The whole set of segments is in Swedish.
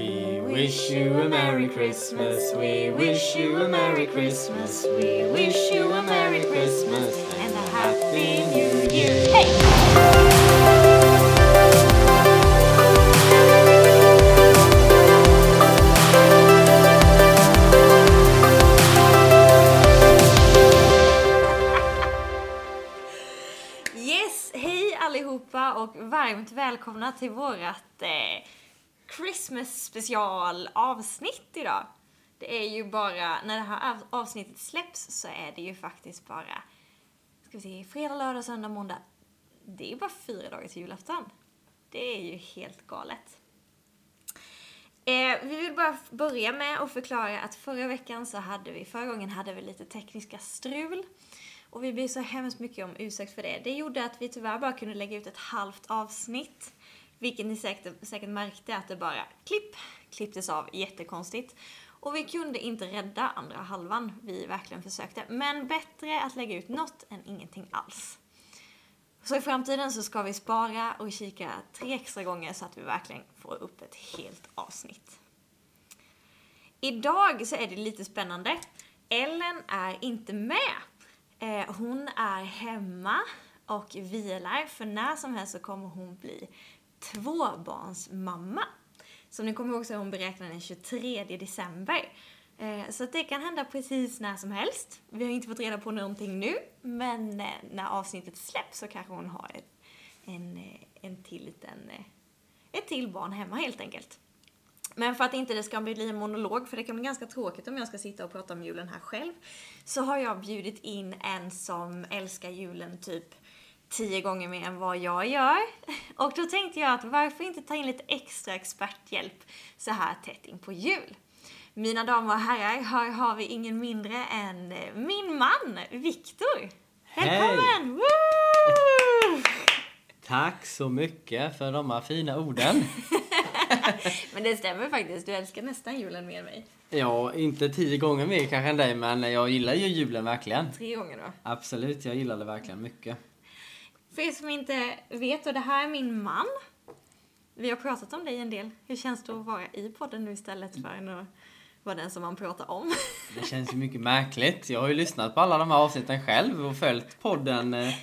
We wish you a Merry Christmas. We wish you a Merry Christmas. We wish you a Merry Christmas and a Happy New Year. Hej! Yes, hej allihopa och varmt välkomna till vårat eh, Christmas special avsnitt idag. Det är ju bara, när det här avsnittet släpps så är det ju faktiskt bara, ska vi se, fredag, lördag, söndag, måndag. Det är ju bara fyra dagar till julafton. Det är ju helt galet. Eh, vi vill bara börja med att förklara att förra veckan så hade vi, förra gången hade vi lite tekniska strul. Och vi ber så hemskt mycket om ursäkt för det. Det gjorde att vi tyvärr bara kunde lägga ut ett halvt avsnitt. Vilket ni säkert, säkert märkte att det bara klipp, klipptes av jättekonstigt. Och vi kunde inte rädda andra halvan. Vi verkligen försökte. Men bättre att lägga ut något än ingenting alls. Så i framtiden så ska vi spara och kika tre extra gånger så att vi verkligen får upp ett helt avsnitt. Idag så är det lite spännande. Ellen är inte med. Eh, hon är hemma och vilar för när som helst så kommer hon bli tvåbarnsmamma. Som ni kommer ihåg så är hon beräknad den 23 december. Eh, så det kan hända precis när som helst. Vi har inte fått reda på någonting nu, men eh, när avsnittet släpps så kanske hon har ett, en, eh, en till liten, ett till barn hemma helt enkelt. Men för att inte det ska bli en monolog, för det kan bli ganska tråkigt om jag ska sitta och prata om julen här själv, så har jag bjudit in en som älskar julen typ tio gånger mer än vad jag gör. Och då tänkte jag att varför inte ta in lite extra experthjälp så här tätt in på jul? Mina damer och herrar, här har vi ingen mindre än eh, min man, Viktor. Välkommen! Woo! Tack så mycket för de här fina orden. Men det stämmer faktiskt, du älskar nästan julen mer än mig. Ja, inte tio gånger mer kanske än dig, men jag gillar ju julen verkligen. Tre gånger då. Absolut, jag gillar det verkligen mycket. För er som inte vet, och det här är min man. Vi har pratat om dig en del. Hur känns det att vara i podden nu istället för att vara den som man pratar om? Det känns ju mycket märkligt. Jag har ju lyssnat på alla de här avsnitten själv och följt podden. eh,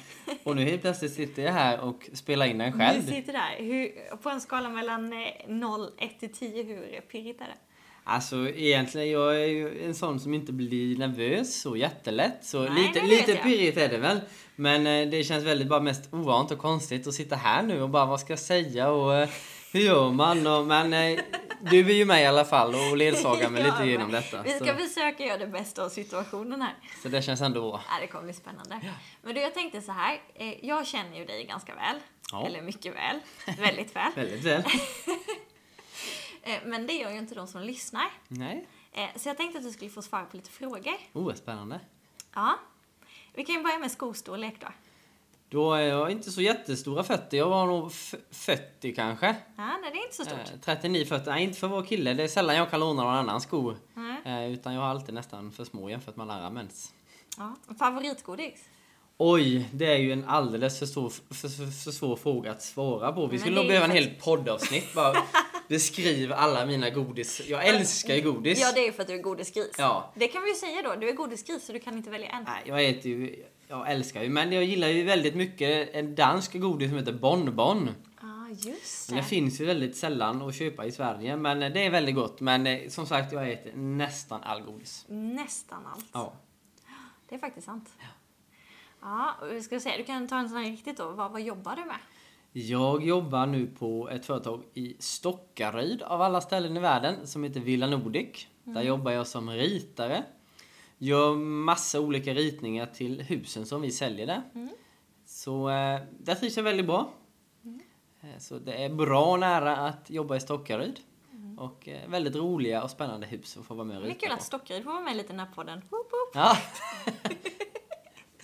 Och nu helt plötsligt sitter jag här och spelar in den Du själv. sitter där. Hur, på en skala mellan eh, 0, 1 till 10, hur pirrigt är det? Alltså egentligen, jag är ju en sån som inte blir nervös så jättelätt. Så Nej, lite, lite pirrigt är det väl. Men eh, det känns väldigt bara mest ovant och konstigt att sitta här nu och bara vad ska jag säga och eh, hur gör man? Och, men eh, du är ju med i alla fall och ledsagar mig Ja, lite genom detta. Vi ska Så, försöka göra det bästa av situationen här. så det känns ändå bra. Ja, det kommer bli spännande. Men du, jag tänkte så här. Jag känner ju dig ganska väl. Ja. Eller mycket väl. Väldigt väl. Väldigt väl. Men det gör ju inte de som lyssnar. Nej. Så jag tänkte att du skulle få svara på lite frågor. Oh, spännande. Ja. Vi kan ju börja med skostorlek då. Då är jag inte så jättestora fötter. Jag var nog f- 40 kanske. Ja, nej, det är inte så stort. Eh, 39 fötter. Nej, inte för vår kille. Det är sällan jag kan låna någon annan sko. Nej. Eh, utan jag har alltid nästan för små jämfört med alla andra mäns. Ja. Favoritgodis? Oj, det är ju en alldeles för, stor, för, för, för svår fråga att svara på. Vi skulle nog behöva en hel poddavsnitt bara beskriva alla mina godis. Jag älskar ju godis. Ja, det är för att du är godisgris. Ja. Det kan vi ju säga då. Du är godisgris så du kan inte välja en. Nej, jag äter ju, jag älskar ju, men jag gillar ju väldigt mycket en dansk godis som heter Bonbon. Ja, just det. det finns ju väldigt sällan att köpa i Sverige, men det är väldigt gott. Men eh, som sagt, jag äter nästan all godis. Nästan allt. Ja. Det är faktiskt sant. Ja, vi ska se. Du kan ta en sån här riktigt då. Vad, vad jobbar du med? Jag jobbar nu på ett företag i Stockaryd av alla ställen i världen som heter Villa Nordic. Där jobbar jag som ritare. Gör massa olika ritningar till husen som vi säljer där. Så eh, där trivs jag väldigt bra. Eh, Så det är bra nära att jobba i Stockaryd. Och eh, väldigt roliga och spännande hus att få vara med och Det är rita kul på. att Stockaryd får vara med lite i den här podden. Woop, woop. Ja.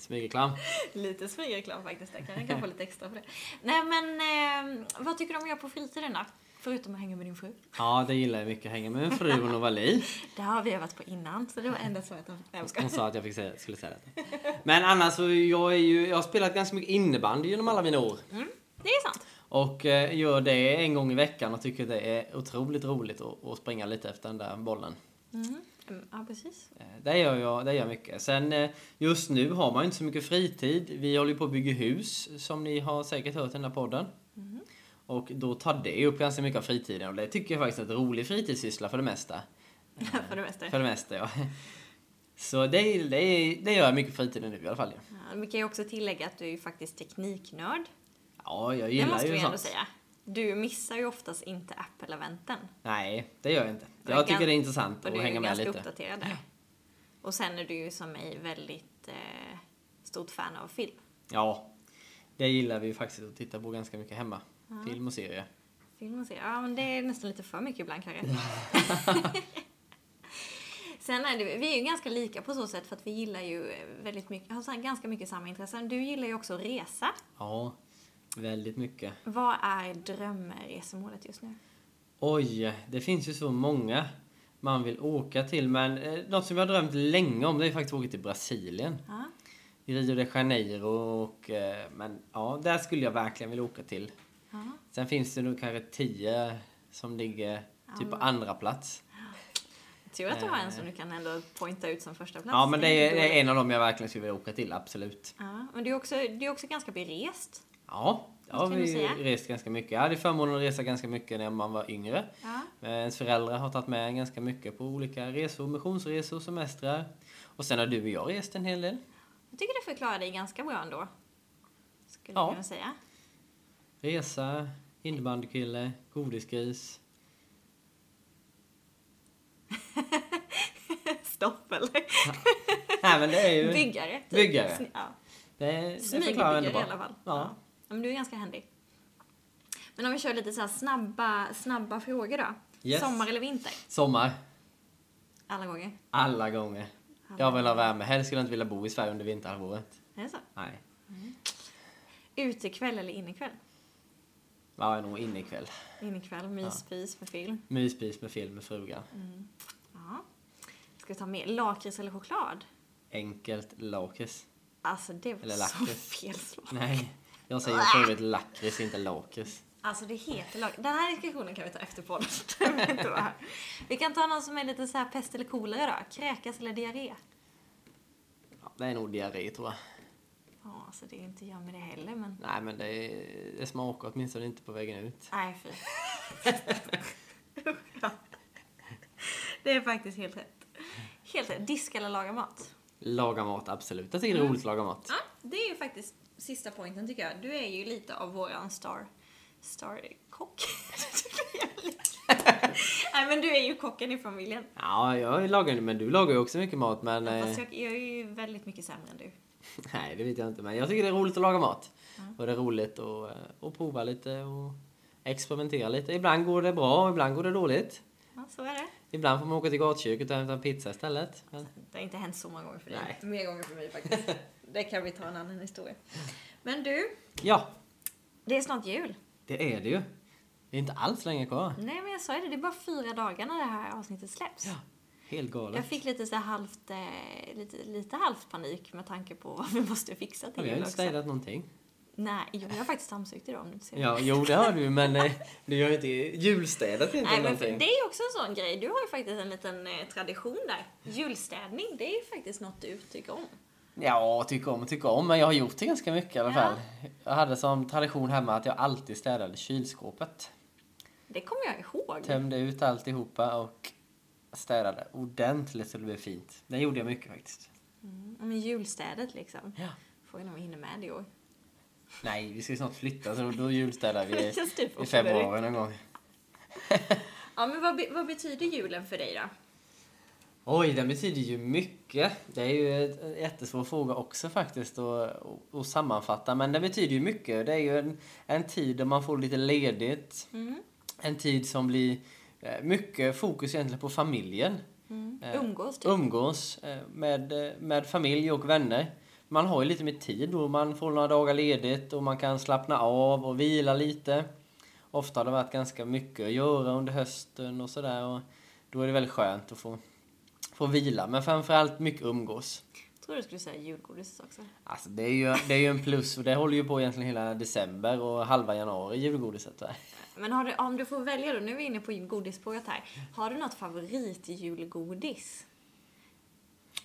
Smygreklam. Lite smygreklam faktiskt. Där kan jag kan få lite extra för det. Nej men, eh, vad tycker du om att göra på fritiden då? Förutom att hänga med din fru. Ja, det gillar jag mycket. Hänga med en fru och Novali. Det har vi övat på innan, så det var enda svaret. Nej, jag skojar. Hon sa att jag fick säga, skulle säga det. Men annars så jag är ju, jag har spelat ganska mycket innebandy genom alla mina år. Mm, det är sant. Och eh, gör det en gång i veckan och tycker det är otroligt roligt att, att springa lite efter den där bollen. Mm. Mm, Ja, precis. Eh, Det gör jag, det gör jag mycket. Sen eh, just nu har man ju inte så mycket fritid. Vi håller ju på att bygga hus, som ni har säkert hört i den här podden. Och då tar det upp ganska mycket av fritiden och det tycker jag faktiskt är ett rolig fritidssyssla för det mesta. För det mesta. För det mesta, ja. Så det, det, det gör jag mycket fritiden nu i alla fall. Ja, Ja, vi kan ju också tillägga att du är ju faktiskt tekniknörd. ja jag Det gillar måste ju vi ändå sånt. säga. Du missar ju oftast inte Apple-eventen. Nej, det gör jag inte. Och är Jag tycker det är intressant Och att du är ju hänga med ganska lite. uppdaterad där. Och sen är du ju som mig väldigt eh, stort fan av film. Ja, det gillar vi ju faktiskt att titta på ganska mycket hemma. Film och serier. Film och serier. Ja, men det är nästan lite för mycket ibland kanske. Sen är det, vi är ju ganska lika på så sätt för att vi gillar ju väldigt mycket, har ganska mycket samma intressen. Du gillar ju också att resa. Ja, väldigt mycket. Vad är drömresemålet just nu? Oj, det finns ju så många man vill åka till. Men eh, något som jag har drömt länge om det är faktiskt att åka till Brasilien. Ja. I Rio de Janeiro och... Eh, men ja, där skulle jag verkligen vilja åka till. Ja. Sen finns det nog kanske tio som ligger typ på andra plats. Tur att du har en som du kan ändå pointa ut som första plats. Ja, men det är, det är en av dem jag verkligen skulle vilja åka till, absolut. Ja, men du är också, du är också ganska berest. Ja, har ska vi säga? rest ganska mycket. Jag hade förmånen att resa ganska mycket när man var yngre. Ja. Ens föräldrar har tagit med en ganska mycket på olika resor, missionsresor, semestrar. Och sen har du och jag rest en hel del. Jag tycker du förklarar dig ganska bra ändå. Skulle Ja. jag kunna säga. Resa, innebandykille, godisgris. Stopp eller? Nej men det är ju... Byggare. typ. Byggare. Ja. Det, det förklarar ändå i bra. alla fall. Ja. Ja. Men du är ganska händig. Men om vi kör lite så snabba, snabba frågor då. Yes. Sommar eller vinter? Sommar. Alla gånger. Alla gånger. Jag vill ha värme. Helst skulle jag inte vilja bo i Sverige under vinterhalvåret. Är det så? Nej. Utekväll eller innekväll? Ja, jag är nog inne ikväll. Innekväll, myspys med film. Myspys med film med frugan. Ja. Ska vi ta med lakrits eller choklad? Enkelt lakrits. Alltså det var Eller så fel slag. Nej, jag säger för övrigt lakrits, inte lakrits. Alltså det heter lag... Den här diskussionen kan vi ta efter podden. Vi kan ta någon som är lite så här pest eller kolera då. Kräkas eller diarré? Ja, det är nog diarré tror jag. Ja, alltså det är inte jag med det heller men... Nej, men det, är, det smakar åtminstone inte på vägen ut. Nej, fy. Det är faktiskt helt rätt. Helt rätt. Diska eller laga mat? Laga mat, absolut. Jag tycker det är roligt att laga mat. Ja, det är ju faktiskt sista poängen tycker jag. Du är ju lite av våran star... Star-kock. Nej men du är ju kocken i familjen. Ja, jag lagar men du lagar ju också mycket mat, men... Fast Eh, jag, jag är ju väldigt mycket sämre än du. nej, det vet jag inte. Men jag tycker det är roligt att laga mat. Och det är roligt att, eh, att prova lite och experimentera lite. Ibland går det bra, ibland går det dåligt. Ja, så är det. Ibland får man åka till gatköket och hämta en pizza istället. Men, Det har inte hänt så många gånger för dig. Nej. Mer gånger för mig faktiskt. det kan vi ta en annan historia. Men du, ja, det är snart jul. det är det ju. Det är inte alls länge kvar. Nej men jag sa ju det, det är bara fyra dagar när det här avsnittet släpps. Ja, helt galet. Jag fick lite så halvt, eh, lite, lite halvt panik med tanke på vad vi måste fixa Ja, till vi har jul inte också. städat någonting. Nej, jo, jag har faktiskt dammsugit idag om du inte ser det. Ja, jo det har du men eh, du gör ju inte julstädat inte Nej, men någonting. det är också en sån grej. Du har ju faktiskt en liten eh, tradition där. Julstädning, det är ju faktiskt något du tycker om. Ja, tycker om och tycker om, men jag har gjort det ganska mycket i alla Ja. fall. Jag hade som tradition hemma att jag alltid städade kylskåpet. Det kommer jag ihåg. Tömde ut alltihopa och städade ordentligt så det blev fint. Det gjorde jag mycket faktiskt. Mm, men julstädet liksom. Ja. Frågan om vi hinner med det i år. Nej, vi ska ju snart flytta så då, julstädar vi i får februari någon gång. Ja, men vad, be- vad betyder julen för dig då? Oj, den betyder ju mycket. Det är ju en jättesvår fråga också faktiskt att, att, att sammanfatta. Men det betyder ju mycket. Det är ju en, en tid där man får lite ledigt. Mm. En tid som blir eh, mycket fokus egentligen på familjen. Mm. Eh, Umgås typ. Umgås eh, med, med familj och vänner. Man har ju lite mer tid och man får några dagar ledigt och man kan slappna av och vila lite. Ofta har det varit ganska mycket att göra under hösten och sådär och då är det väldigt skönt att få, få vila. Men framförallt mycket umgås. tror du skulle säga julgodis också. Alltså det är ju, det är ju en plus och det håller ju på egentligen hela december och halva januari julgodiset. va? Men har du, om du får välja då, nu är vi inne på godisspåret här. Har du något favoritjulgodis?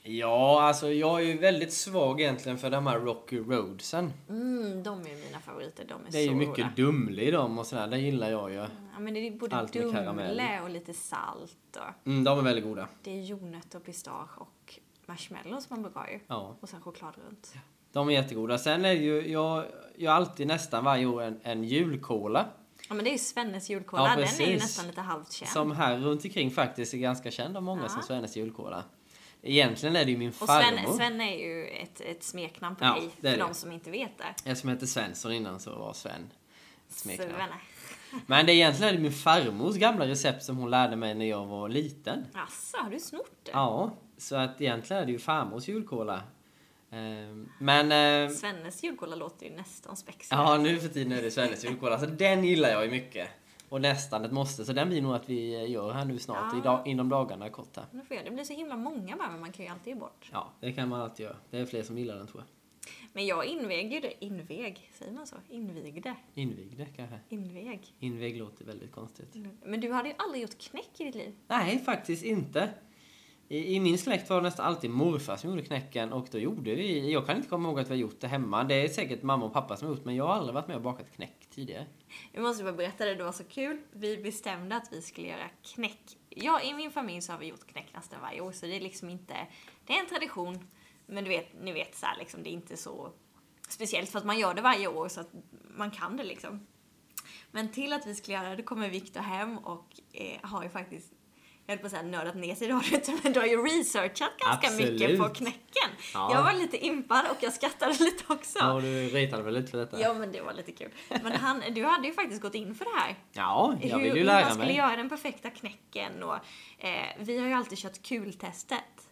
Ja, alltså jag är ju väldigt svag egentligen för de här Rocky Roadsen. Mm, de är mina favoriter. De är Det är ju så mycket goda. Dumle i dem och sådär, det gillar jag ju. Ja, men det är både Allt med karamell. Dumle och lite salt och Mm, de är väldigt goda. det är jordnötter och pistage och marshmallows man brukar ha ju. Ja, Och sen choklad runt. de är jättegoda. Sen är det ju, jag jag har alltid nästan varje år en, en julkola. Ja men det är ju Svennes julkola. Ja, Den är ju precis. nästan lite halvt känd. Som här runt omkring faktiskt är ganska känd av många som Svennes julkola. Egentligen är det ju min och farmor. Sven, Sven är ju ett, ett smeknamn på Ja, dig, är för det. de som inte vet det. Jag som hette Svensson innan så var Sven smeknamn. Men det är egentligen är det min farmors gamla recept som hon lärde mig när jag var liten. Asså, har du snott det? Ja, så att egentligen är det ju farmors julkola. Ehm, Men... ehm, Svennes julkola låter ju nästan spexig. Ja, nu för tiden är det Svennes julkola. Så den gillar jag ju mycket. Och nästan ett måste. Så den blir nog att vi gör här nu snart. Ja. Idag, inom dagarna kort här. Det blir så himla många bara, men man kan ju alltid ge bort. Ja, det kan man alltid göra. Det är fler som gillar den tror jag. Men jag invigde ju det, invig, säger man så? Invigde? Invigde kanske. Invig. Invig låter väldigt konstigt. Men du hade ju aldrig gjort knäck i ditt liv. Nej, faktiskt inte. I, I min släkt var det nästan alltid morfar som gjorde knäcken och då gjorde vi, jag kan inte komma ihåg att vi har gjort det hemma. Det är säkert mamma och pappa som har gjort men jag har aldrig varit med och bakat knäck tidigare. Jag måste bara berätta det, det var så kul. Vi bestämde att vi skulle göra knäck. Ja, i min familj så har vi gjort knäck nästan varje år, så det är liksom inte... Det är en tradition, men du vet, ni vet så här, liksom, det är inte så speciellt för att man gör det varje år så att man kan det liksom. Men till att vi skulle göra det kommer Viktor hem och eh, har ju faktiskt jag höll på att säga nördat ner sig, det har du inte, men du har ju researchat ganska mycket Absolut. på knäcken. Ja. Jag var lite impad och jag skrattade lite också. Ja, och du retade väl lite för detta? Ja, men det var lite kul. Men han, du hade ju faktiskt gått in för det här. Ja, jag hur, vill ju hur lära man skulle mig. göra den perfekta knäcken och eh, vi har ju alltid kört kultestet.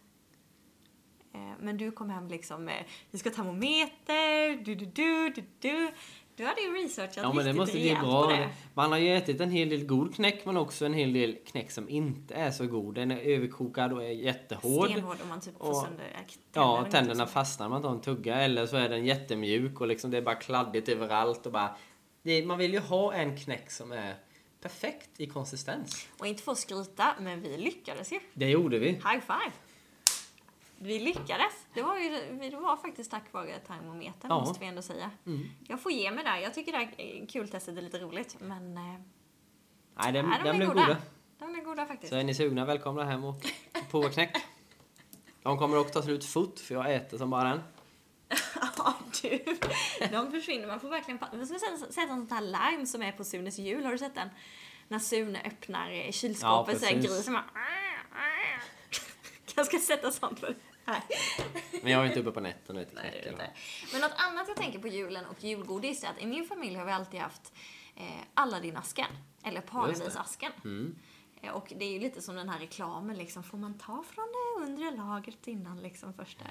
Eh, men du kom hem liksom med, vi ska ha termometer, du du du du du. Du hade ju researchat Ja, men det måste bli bra. det. Man har ju ätit en hel del god knäck men också en hel del knäck som inte är så god. Den är överkokad och är jättehård. Stenhård om man typ får Och- sönder äh, Ja, tänderna. tänderna fastnar man tar en tugga. Eller så är den jättemjuk och liksom det är bara kladdigt överallt. Och bara, det, man vill ju ha en knäck som är perfekt i konsistens. Och inte att skryta, men vi lyckades ju. Det gjorde vi. High five! Vi lyckades. Det var, ju, det var faktiskt tack vare termometern, Ja. måste vi ändå säga. Mm. Jag får ge mig där. Jag tycker det här kultestet är lite roligt, men... Eh, Nej, den, nej, de den blev goda. goda. De är goda faktiskt. Så är ni sugna, välkomna hem och prova knäck. De kommer också ta slut fort för jag äter som bara den. Ja, du. De försvinner. Man får verkligen... Man ska sätta, en sån här larm som är på Sunes jul. Har du sett den? När Sune öppnar kylskåpet Ja, så är grisen bara... Jag ska sätta sånt för. Men jag är inte uppe på nätten och äter Nej, det är knäck. det eller inte. Men något annat jag tänker på julen och julgodis är att i min familj har vi alltid haft eh, Aladdin-asken. Eller Paradisasken. Mm. Eh, Och det är ju lite som den här reklamen liksom. Får man ta från det undre lagret innan liksom första...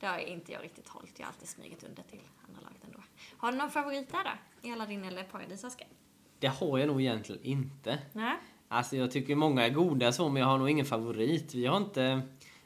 Det har inte jag riktigt hållit. Jag har alltid smugit under till andra lagret ändå. Har du någon favorit där då? I Aladdin eller Paradisasken? Det har jag nog egentligen inte. Nej? Alltså jag tycker många är goda så, men jag har nog ingen favorit. Vi har inte,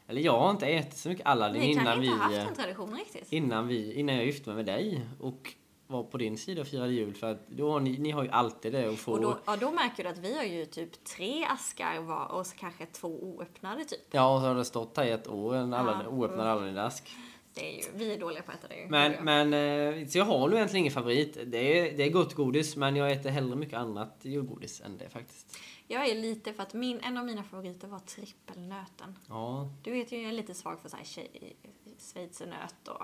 eller jag har inte ätit så mycket Aladdin Ni innan kanske vi, inte haft eh, en tradition riktigt? innan vi, innan jag gifte mig med dig och var på din sida och firade jul för att då har ni, ni har ju alltid det att få. Och då, ja, då märker du att vi har ju typ tre askar var och så kanske två oöppnade typ. Ja, och så har det stått här i ett år, en Aladdin, Ja. oöppnad Aladdin-ask. Det är ju, vi är dåliga på att äta det. Men, är men, eh, så jag har nog egentligen ingen favorit. Det är, det är gott godis, men jag äter hellre mycket annat julgodis än det faktiskt. Jag är lite för att min, en av mina favoriter var trippelnöten. Ja, Du vet ju, jag är lite svag för så här tjej, schweizernöt och...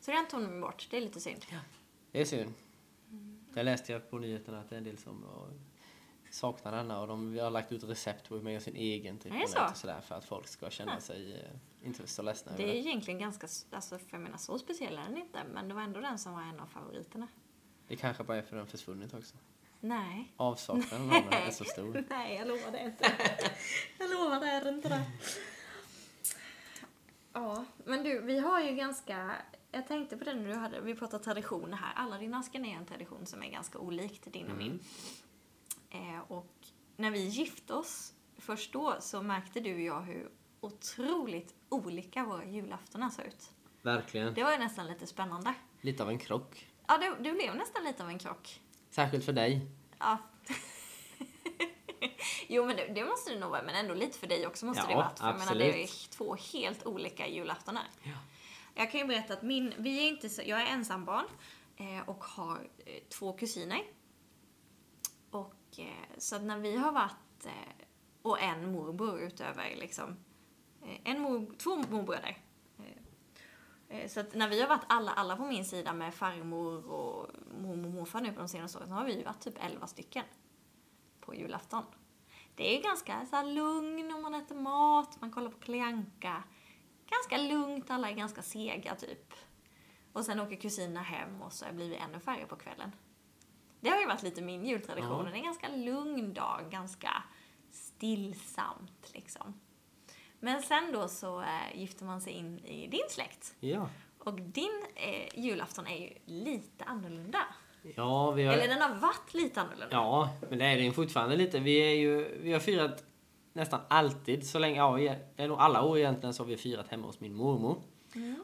Så den tog de bort. Det är lite synd. det är synd. Läste jag på nyheterna att det är en del som ja, saknar denna och de har lagt ut recept på hur man gör sin egen det och sådär för att folk ska känna sig eh, inte så ledsna Det är det. egentligen ganska, alltså för jag menar så speciell är den inte, men det var ändå den som var en av favoriterna. Det kanske bara är för den försvunnit också. Nej. Avsaknaden av den är så stor. Nej, jag lovar det inte. jag lovar det är inte det. Ja, men du, vi har ju ganska... Jag tänkte på det när du hade, vi pratade traditioner här. Alla dina asken är en tradition som är ganska olikt din och min. Eh, och när vi gifte oss, först då så märkte du och jag hur otroligt olika våra julaftonar såg ut. Verkligen. Det var ju nästan lite spännande. Lite av en krock. Ja, det, det blev nästan lite av en krock. Särskilt för dig. Ja. jo, men det, det måste det nog vara. Men ändå lite för dig också måste Ja, det vara. För jag menar, det är absolut. två helt olika julaftonar. Ja. Jag kan ju berätta att min, vi är inte så, jag är ensambarn eh, och har eh, två kusiner. Och eh, så att när vi har varit, eh, och en morbror utöver liksom, eh, en mor, två morbröder. Eh, så att när vi har varit alla, alla på min sida med farmor och mormor och morfar nu på de senaste åren, så har vi varit typ 11 stycken på julafton. Det är ganska så här lugn om man äter mat, man kollar på Kalle Anka. Ganska lugnt, alla är ganska sega typ. Och sen åker kusinerna hem och så blir vi ännu färre på kvällen. Det har ju varit lite min jultradition. Ja. Det är en ganska lugn dag, ganska stillsamt liksom. Men sen då så äh, gifter man sig in i din släkt. Ja. Och din eh, julafton är ju lite annorlunda. Ja, vi har... Eller den har varit lite annorlunda. Ja, men det är den fortfarande lite. Vi, är ju, vi har firat nästan alltid, så länge, ja, det är nog alla år egentligen, så har vi firat hemma hos min mormor.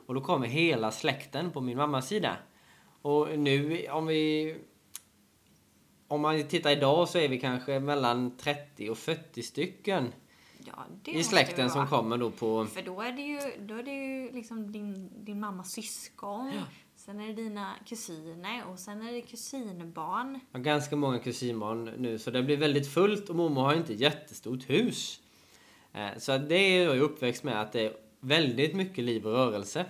Och då kommer hela släkten på min mammas sida. Och nu, om vi... Om man tittar idag så är vi kanske mellan 30 och 40 stycken Ja, det i släkten som kommer då på... För då är det ju, då är det ju liksom din, din mammas syskon, sen är det dina kusiner och sen är det kusinbarn. Jag har ganska många kusinbarn nu så det blir väldigt fullt och mormor har inte jättestort hus. Eh, Så det är jag uppväxt med att det är väldigt mycket liv och rörelse.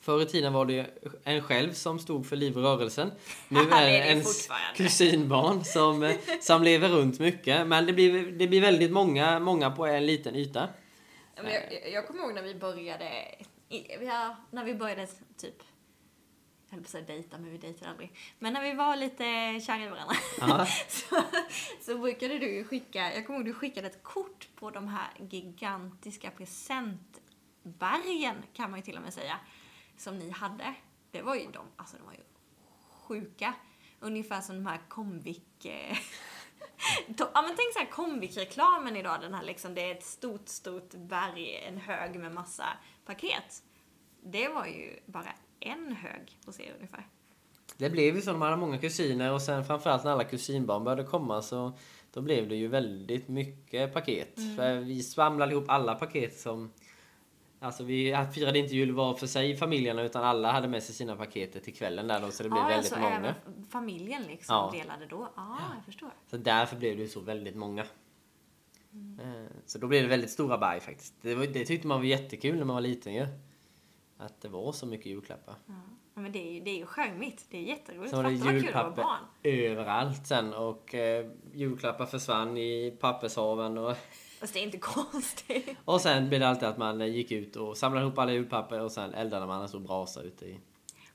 Förr i tiden var det en själv som stod för liv och rörelsen. Nu är det ens kusinbarn som, eh, som lever runt mycket. Men det blir, det blir väldigt många, många på en liten yta. Ja, jag, jag kommer ihåg när vi började, har, när vi började typ, jag höll på att säga dejta, men vi dejtade aldrig. Men när vi var lite kära i varandra Ja. så, så brukade du ju skicka, jag kommer ihåg du skickade ett kort på de här gigantiska presentbergen kan man ju till och med säga, som ni hade. Det var ju de, alltså de var ju sjuka. Ungefär som de här Comvik... eh, Ja men tänk så här Comvik-reklamen idag, den här liksom, det är ett stort, stort berg, en hög med massa paket. Det var ju bara en hög hos er ungefär. Det blev ju så, de hade många kusiner och sen framförallt när alla kusinbarn började komma så då blev det ju väldigt mycket paket. För vi svamlade ihop alla paket som... Alltså vi firade inte jul var för sig familjerna utan alla hade med sig sina paket till kvällen där då så det blev ja, väldigt alltså många. även familjen liksom Ja. delade då. Ja, jag förstår. Så därför blev det ju så väldigt många. Eh, Så då blev det väldigt stora berg faktiskt. Det, var, det tyckte man var jättekul när man var liten ju. Att det var så mycket julklappar. Ja. Men det är ju, det är ju charmigt. Det är jätteroligt. Så var det julpapper överallt sen och eh, julklappar försvann i pappershaven och, Fast det är inte konstigt. och sen blev det alltid att man eh, gick ut och samlade ihop alla julpapper och sen eldade man en stor brasa ute i...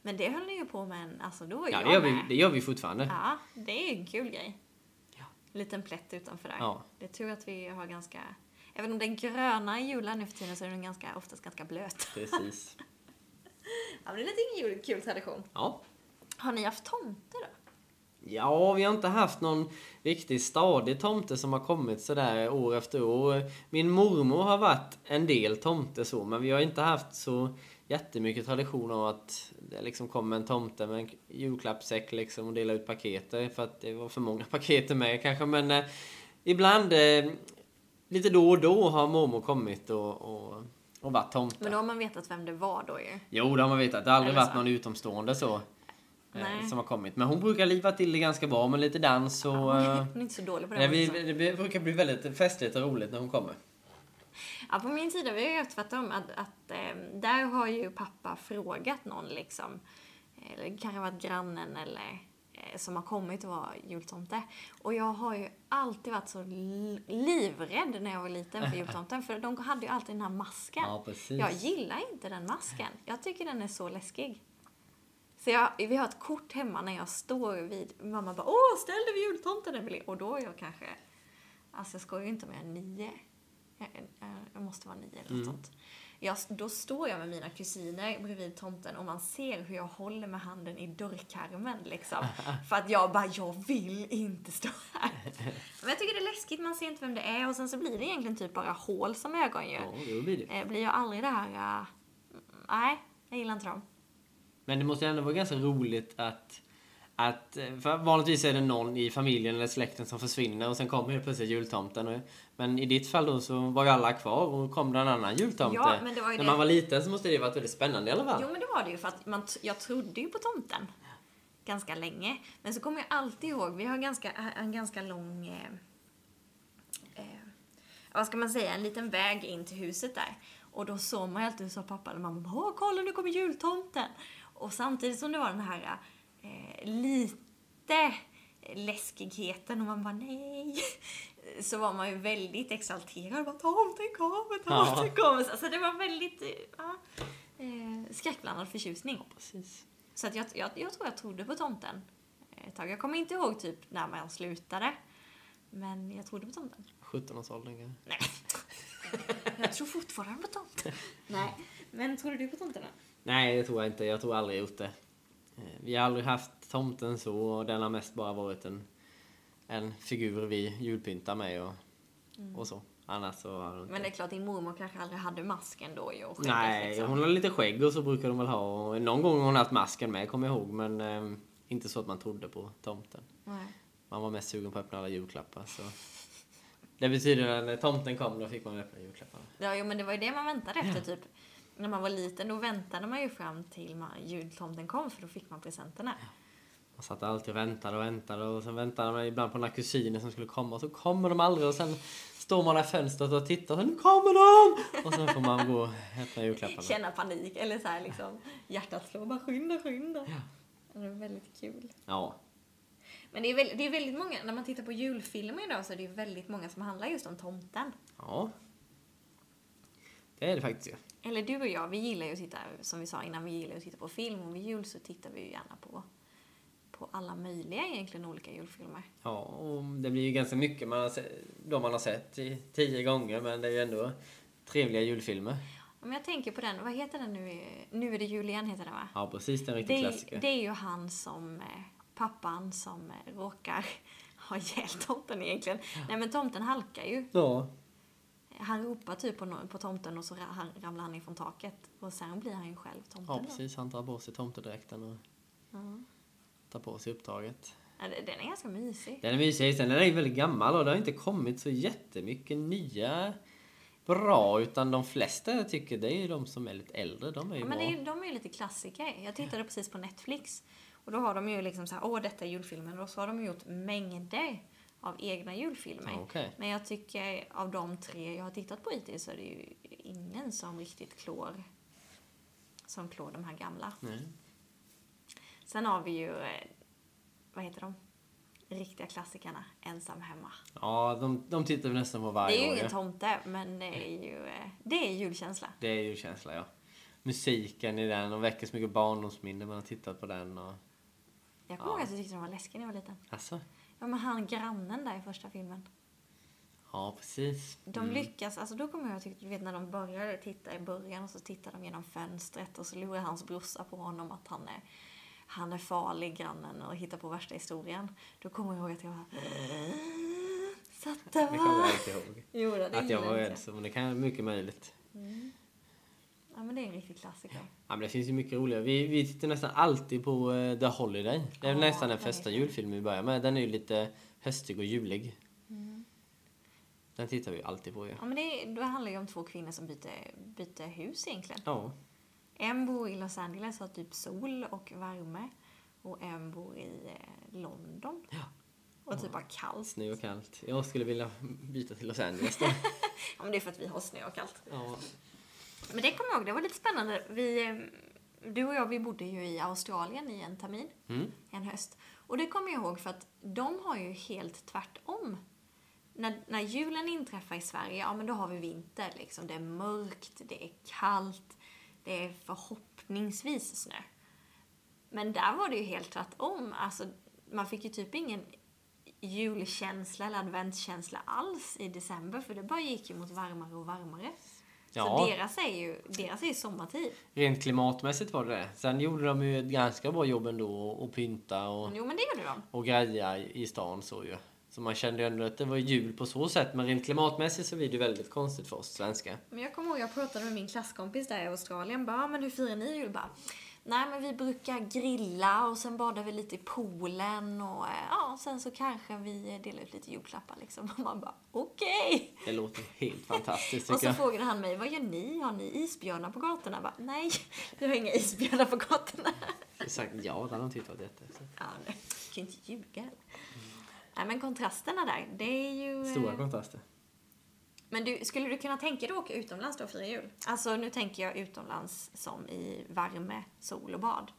Men det höll ni ju på med, en- alltså då var Ja, jag det gör, vi, med. det gör vi fortfarande. Ja, det är ju en kul grej. Ja. En liten plätt utanför där. Ja. Det är tur att vi har ganska... Även om den gröna i julen nu för tiden så är den ganska, oftast ganska blöt. Precis. Ja, men det är lite jul, kul tradition. Ja. Har ni haft tomte då? Ja, vi har inte haft någon riktigt stadig tomte som har kommit sådär år efter år. Min mormor har varit en del tomte så, men vi har inte haft så jättemycket tradition av att det liksom kommer en tomte med en julklappssäck liksom och delar ut paketer för att det var för många paketer med kanske. Men eh, ibland, eh, lite då och då har mormor kommit och, och, och varit tomte. Men då har man vetat vem det var då ju. Jo, det har man vetat. Det har aldrig varit någon utomstående så. Eh, Nej. Som har kommit. Men hon brukar liva till det ganska bra med lite dans och... Eh, är, hon är inte så dålig på det. jag säga. det brukar bli väldigt festligt och roligt när hon kommer. Ja, på min sida, vi har ju tvärtom. Att, att, eh, där har ju pappa frågat någon liksom. Eller det kan ha varit grannen eller eh, som har kommit och var jultomte. Och jag har ju alltid varit så li- livrädd när jag var liten för jultomten. För de hade ju alltid den här masken. Ja. Jag gillar inte den masken. Jag tycker den är så läskig. Så jag, vi har ett kort hemma när jag står vid, mamma bara åh ställ dig vid jultomten Emelie. Och då är jag kanske, alltså jag skojar ju inte om jag är nio. Jag, jag, jag måste vara nio eller något sånt. Jag, då står jag med mina kusiner bredvid tomten och man ser hur jag håller med handen i dörrkarmen liksom. För att jag bara, jag vill inte stå här. Men jag tycker det är läskigt, man ser inte vem det är och sen så blir det egentligen typ bara hål som ögon ju. Ja, det blir det. Eh, Blir jag aldrig det här, uh, nej, jag gillar inte dem. Men det måste ju ändå vara ganska roligt att att, eh, för vanligtvis är det någon i familjen eller släkten som försvinner och sen kommer helt plötsligt jultomten. Men i ditt fall då så var ju alla kvar och kom det en annan jultomte. Ja, men det var ju När det. man var liten så måste det ju varit väldigt spännande i alla fall. Jo men det var det ju för att man, jag trodde ju på tomten ganska länge. Men så kommer jag alltid ihåg, vi har ganska, en ganska lång, eh, eh, vad ska man säga, en liten väg in till huset där. Och då såg man ju alltid så pappa eller mamma, åh kolla nu kommer jultomten. Och samtidigt som det var den här eh, lite läskigheten och man bara nej. Så var man ju väldigt exalterad. Bara, tomten kommer, tomten kommer. Så alltså, det var väldigt eh, ja, eh, skräckblandad förtjusning. Precis. Så att jag, jag, jag tror jag trodde på tomten ett tag. Jag kommer inte ihåg typ när man slutade. Men jag trodde på tomten. 17-årsåldern kanske. Nej. jag tror fortfarande på tomten. Nej. Men trodde du på tomten då? Nej, det tror jag inte. Jag tror aldrig gjort det. Eh, Vi har aldrig haft tomten så och den har mest bara varit en, en figur vi julpyntar med och, och så. Annars så har inte. Men det är klart, din mormor kanske aldrig hade masken då ju och Nej, liksom. hon har lite skägg och så brukar de väl ha. Och någon gång har hon haft masken med, kommer jag ihåg. Men eh, inte så att man trodde på tomten. Nej. Man var mest sugen på att öppna alla julklappar. Så. Det betyder att när tomten kom, då fick man öppna julklapparna. Ja, jo, men det var ju det man väntade efter typ. När man var liten, då väntade man ju fram till jultomten kom för då fick man presenterna. Man satt alltid och väntade och väntade och sen väntade man ibland på några kusiner som skulle komma och så kommer de aldrig och sen står man i fönstret och tittar och sen nu kommer de! Och sen får man gå och öppna julklapparna. Känna panik eller så här liksom hjärtat slår bara skynda, skynda. Det är väldigt kul. Ja, Men det är, väldigt, det är väldigt många, när man tittar på julfilmer idag så är det väldigt många som handlar just om tomten. ja. Det är det faktiskt ju. Eller du och jag, vi gillar ju att titta, som vi sa innan, vi gillar att titta på film och vid jul så tittar vi ju gärna på, på alla möjliga egentligen olika julfilmer. Ja, och det blir ju ganska mycket man har sett, de man har sett tio gånger men det är ju ändå trevliga julfilmer. Om jag tänker på den, vad heter den nu? Nu är det jul igen heter den va? Ja, precis. Det är en riktig Det, klassiker. det är ju han som, eh, pappan som eh, råkar ha ihjäl tomten egentligen. Nej men tomten halkar ju. Ja, Han ropar typ på, no- på tomten och så han, ramlar han ner från taket. Och sen blir han ju själv tomten ja, precis. Han tar på sig tomtedräkten och Ja. tar på sig uppdraget. Ja, den är ganska mysig. Den är mysig. Sen den är väldigt gammal och det har inte kommit så jättemycket nya bra utan de flesta jag tycker det är ju de som är lite äldre. De är ju Ja, men bra. är, de är ju lite klassiker. Jag tittade precis på Netflix. Och då har de ju liksom så här, åh detta är julfilmen. Och så har de gjort mängder av egna julfilmer. Ja, okej. Men jag tycker av de tre jag har tittat på hittills så är det ju ingen som riktigt klår som klår de här gamla. Nej. Sen har vi ju, eh, vad heter de? Riktiga klassikerna, Ensam hemma. Ja, de, de tittar vi nästan på Det varje är ju år. ingen tomte, men det är ju, eh, det är julkänsla. Det är ju känsla, ja. Musiken i den och väcker så mycket barndomsminnen man har tittat på den och... Jag kommer Ja. ihåg att jag tyckte den var läskig när jag var liten. Alltså, Ja men han grannen där i första filmen. ja precis. De lyckas, alltså då kommer jag ihåg, du vet när de började titta i början och så tittar de genom fönstret och så lurar hans brorsa på honom att han är, han är farlig grannen och hittar på värsta historien. Då kommer jag ihåg att jag var så att det Det kommer jag var... inte ihåg. Jo, det Att jag var rädd, men det kan vara mycket möjligt. Ja men det är en riktig klassiker. Ja, men det finns ju mycket roliga. Vi, vi tittar nästan alltid på eh, The Holiday. Det är Ja, nästan den är första julfilmen vi börjar med. Den är ju lite höstig och julig. Mm. Den tittar vi alltid på ju. Ja men det, det handlar ju om två kvinnor som byter, byter hus egentligen. Ja. En bor i Los Angeles och har typ sol och värme. Och en bor i eh, London. Ja. Och typ har kallt. Snö och kallt. Jag skulle vilja byta till Los Angeles då. Ja, men det är för att vi har snö och kallt. ja. Men det kommer jag ihåg, det var lite spännande. Vi, eh, du och jag, vi bodde ju i Australien i en termin, Mm. en höst. Och det kommer jag ihåg för att de har ju helt tvärtom. När, när julen inträffar i Sverige, ja men då har vi vinter liksom. Det är mörkt, det är kallt, det är förhoppningsvis snö. Men där var det ju helt tvärtom. Alltså, man fick ju typ ingen julkänsla eller adventskänsla alls i december för det bara gick ju mot varmare och varmare. Ja. Så deras är ju, deras är ju sommartid. Rent klimatmässigt var det det. Sen gjorde de ju ett ganska bra jobb ändå och pynta och, Jo men det gjorde de. och greja i stan så ju. Så man kände ju ändå att det var jul på så sätt. Men rent klimatmässigt så blir det väldigt konstigt för oss svenskar. Men jag kommer ihåg jag pratade med min klasskompis där i Australien. Bara, "Ja, men hur firar ni jul? Bara, Nej men vi brukar grilla och sen badar vi lite i poolen och eh, ja, sen så kanske vi delar ut lite julklappar liksom. Och man bara okej. Det låter helt fantastiskt Och så frågade han mig, vad gör ni? Har ni isbjörnar på gatorna? Jag bara, Nej, vi har inga isbjörnar på gatorna. Exakt, ja, det hade de tyckt var jättehäftigt. Ja, jag kan ju inte ljuga. Nej men kontrasterna där, det är ju... eh, Stora kontraster. Men du, skulle du kunna tänka dig att åka utomlands då och fira jul? Alltså nu tänker jag utomlands som i värme, sol och bad.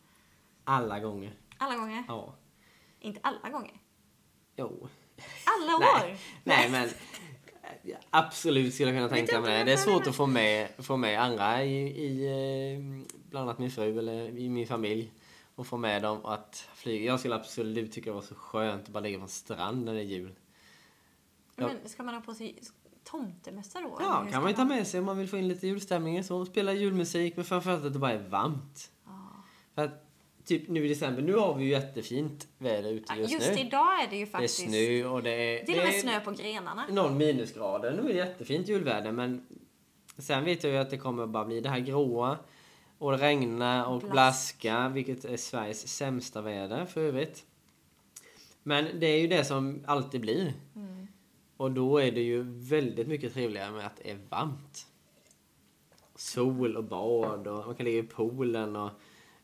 Alla gånger. Alla gånger? Ja. Inte alla gånger. Jo. Alla år? Nej, nej men eh, absolut skulle jag kunna tänka mig det. Det är svårt att få med, få med andra i, i eh, bland annat min fru eller i min familj och få med dem att flyga. Jag skulle absolut tycka det var så skönt att bara ligga på en strand när det är jul. Men ska man ha på sig tomtemössa då? Ja, kan man ju ta med sig om man vill få in lite julstämning så. Spela julmusik, men framförallt att det bara är varmt. För att typ nu i december, nu har vi ju jättefint väder ute Ja, just, Just nu. idag är det ju Det är faktiskt snö och det är... till och med det är snö på grenarna. Noll minusgrader. Nu är det jättefint julväder men sen vet jag ju att det kommer bara bli det här gråa och regna och Blask. blaska, vilket är Sveriges sämsta väder för övrigt. Men det är ju det som alltid blir. Och då är det ju väldigt mycket trevligare med att det är varmt. Sol och bad och man kan ligga i poolen och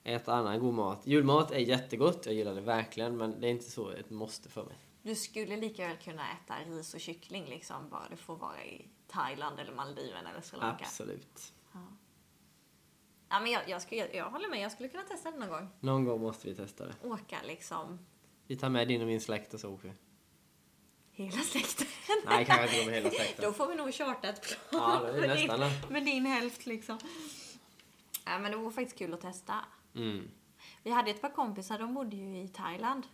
äta annan god mat. Julmat är jättegott, jag gillar det verkligen men det är inte så ett måste för mig. Du skulle lika väl kunna äta ris och kyckling liksom, bara du får vara i Thailand eller Maldiven eller Sri Lanka. Absolut. Ja, men jag, jag, skulle, jag håller med, jag skulle kunna testa det någon gång. Någon gång måste vi testa det. Åka liksom Vi tar med din och min släkt och så åker vi. hela släkten. Nej, kanske inte med hela släkten. Då får vi nog charta ett plan Ja, det är med, nästan din, med din hälft liksom. Ja, men det vore faktiskt kul att testa. Mm. Vi hade ett par kompisar, de bodde ju i Thailand.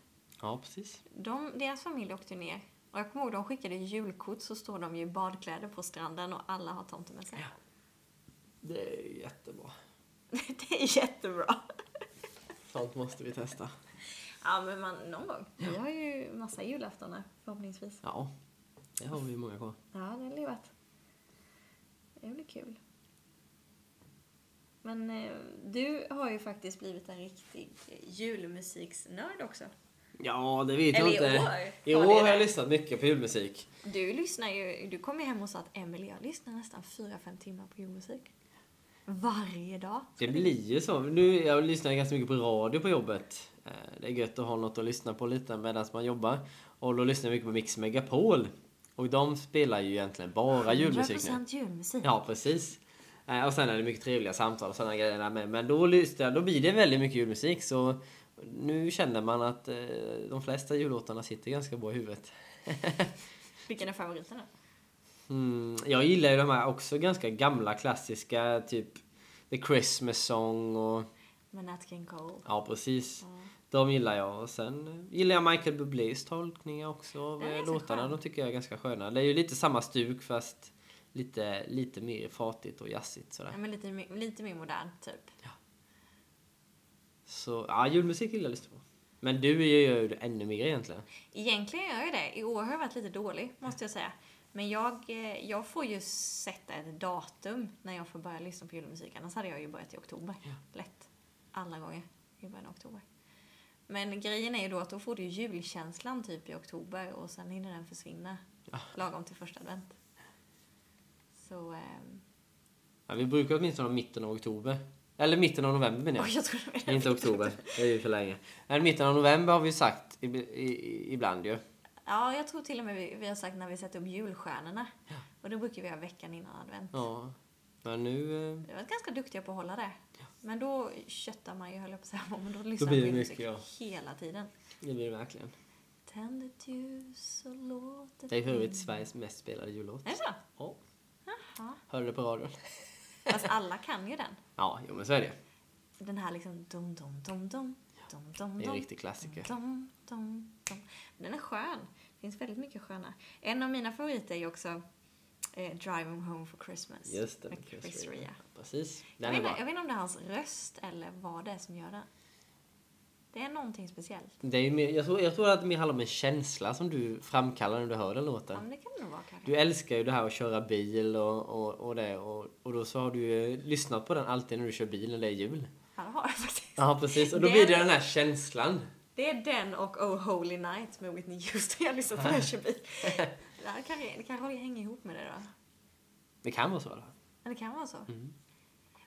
Ja, precis. De, deras familj åkte ner. Och jag kommer ihåg, de skickade julkort så står de ju i badkläder på stranden och alla har tomtemössa. Ja. Det är jättebra. det är jättebra. Sånt måste vi testa. Ja, men man, någon gång. Vi har ju massa julaftonar förhoppningsvis. Ja, det har vi många kvar. Ja, det har levat. Det blir kul. Men eh, du har ju faktiskt blivit en riktig julmusiksnörd också. Ja, det vet jag Eller i inte. år I år har jag lyssnat mycket på julmusik. Du lyssnar ju, du kom ju hem och sa att Emily, jag lyssnar nästan 4-5 timmar på julmusik. Varje dag. Det blir ju så. Nu, jag lyssnar ganska mycket på radio på jobbet. Eh, Det är gött att ha något att lyssna på lite medan man jobbar. Och då lyssnar jag mycket på Mix Megapol. Och de spelar ju egentligen bara julmusik nu. 100% julmusik. Ja, precis. Eh, Och sen är det mycket trevliga samtal och sådana grejer med. Men då, lyssnar då blir det väldigt mycket julmusik. Så nu känner man att eh, de flesta jullåtarna sitter ganska bra i huvudet. Vilken är favoriten då? Mm, jag gillar ju de här också ganska gamla klassiska, typ The Christmas Song och Med Nat King Cole. ja, precis. De gillar jag. Och sen gillar jag Michael Bublés tolkningar också av eh, låtarna. De tycker jag är ganska sköna. Det är ju lite samma stuk fast lite, lite mer fatigt och jazzigt sådär. Ja, men lite, lite mer modern, typ. Så ja, julmusik gillar jag lyssna på. Men du gör ju ännu mer egentligen. Egentligen gör jag det. I år har jag varit lite dålig, måste jag säga. Men jag, eh, jag får ju sätta ett datum när jag får börja lyssna på julmusik. Annars hade jag ju börjat i oktober. Lätt. Alla gånger i början av oktober. Men grejen är ju då att då får du ju julkänslan typ i oktober och sen hinner den försvinna lagom till första advent. Så, ehm, Ja, vi brukar åtminstone ha mitten av oktober. Eller mitten av november menar jag. oj, jag tror Inte oktober, det är ju för länge. Men mitten av november har vi sagt i, i, ibland ju. Ja, jag tror till och med vi, vi har sagt när vi sätter upp julstjärnorna. Och då brukar vi ha veckan innan advent. Ja. Men nu... eh, Vi har varit ganska duktiga på att hålla det. Men då köttar man ju, höll jag på att säga, men då Då lyssnar blir man det på mycket, musik ja. hela tiden. Det blir det verkligen. Tänd ett ljus och låt det Det är för övrigt. Sveriges mest spelade jullåt. Är det så? Ja. Ja. Hörde du på radion? Fast alla kan ju den. Ja, jo men så är det. Den här liksom dum dum dum dum dum dum Det är en dum riktig klassiker. dum dum dum. Den är skön. Det finns väldigt mycket sköna. En av mina favoriter är ju också eh, Driving Home for Christmas. Just det, med Chris, Chris Rea. Rea. Precis. Jag Den vet, är inte, bra. jag vet inte om det är hans röst eller vad det är som gör den. Det är någonting speciellt. Det är mer, jag, tror, jag tror att det mer handlar om en känsla som du framkallar när du hör den Ja, låten. men det kan det nog vara kanske. Du älskar ju det här att köra bil och, och, och det och, och då så har du ju lyssnat på den alltid när du kör bil när det är jul. Ja, det har jag faktiskt. Ja precis, och då Det- blir det den här känslan. Det är den och Oh Holy Night med Whitney Houston jag lyssnar på när jag kör bil. Det här kanske, det kanske hänger ihop med det då. Det kan vara så fall. Men det kan vara så. Mm.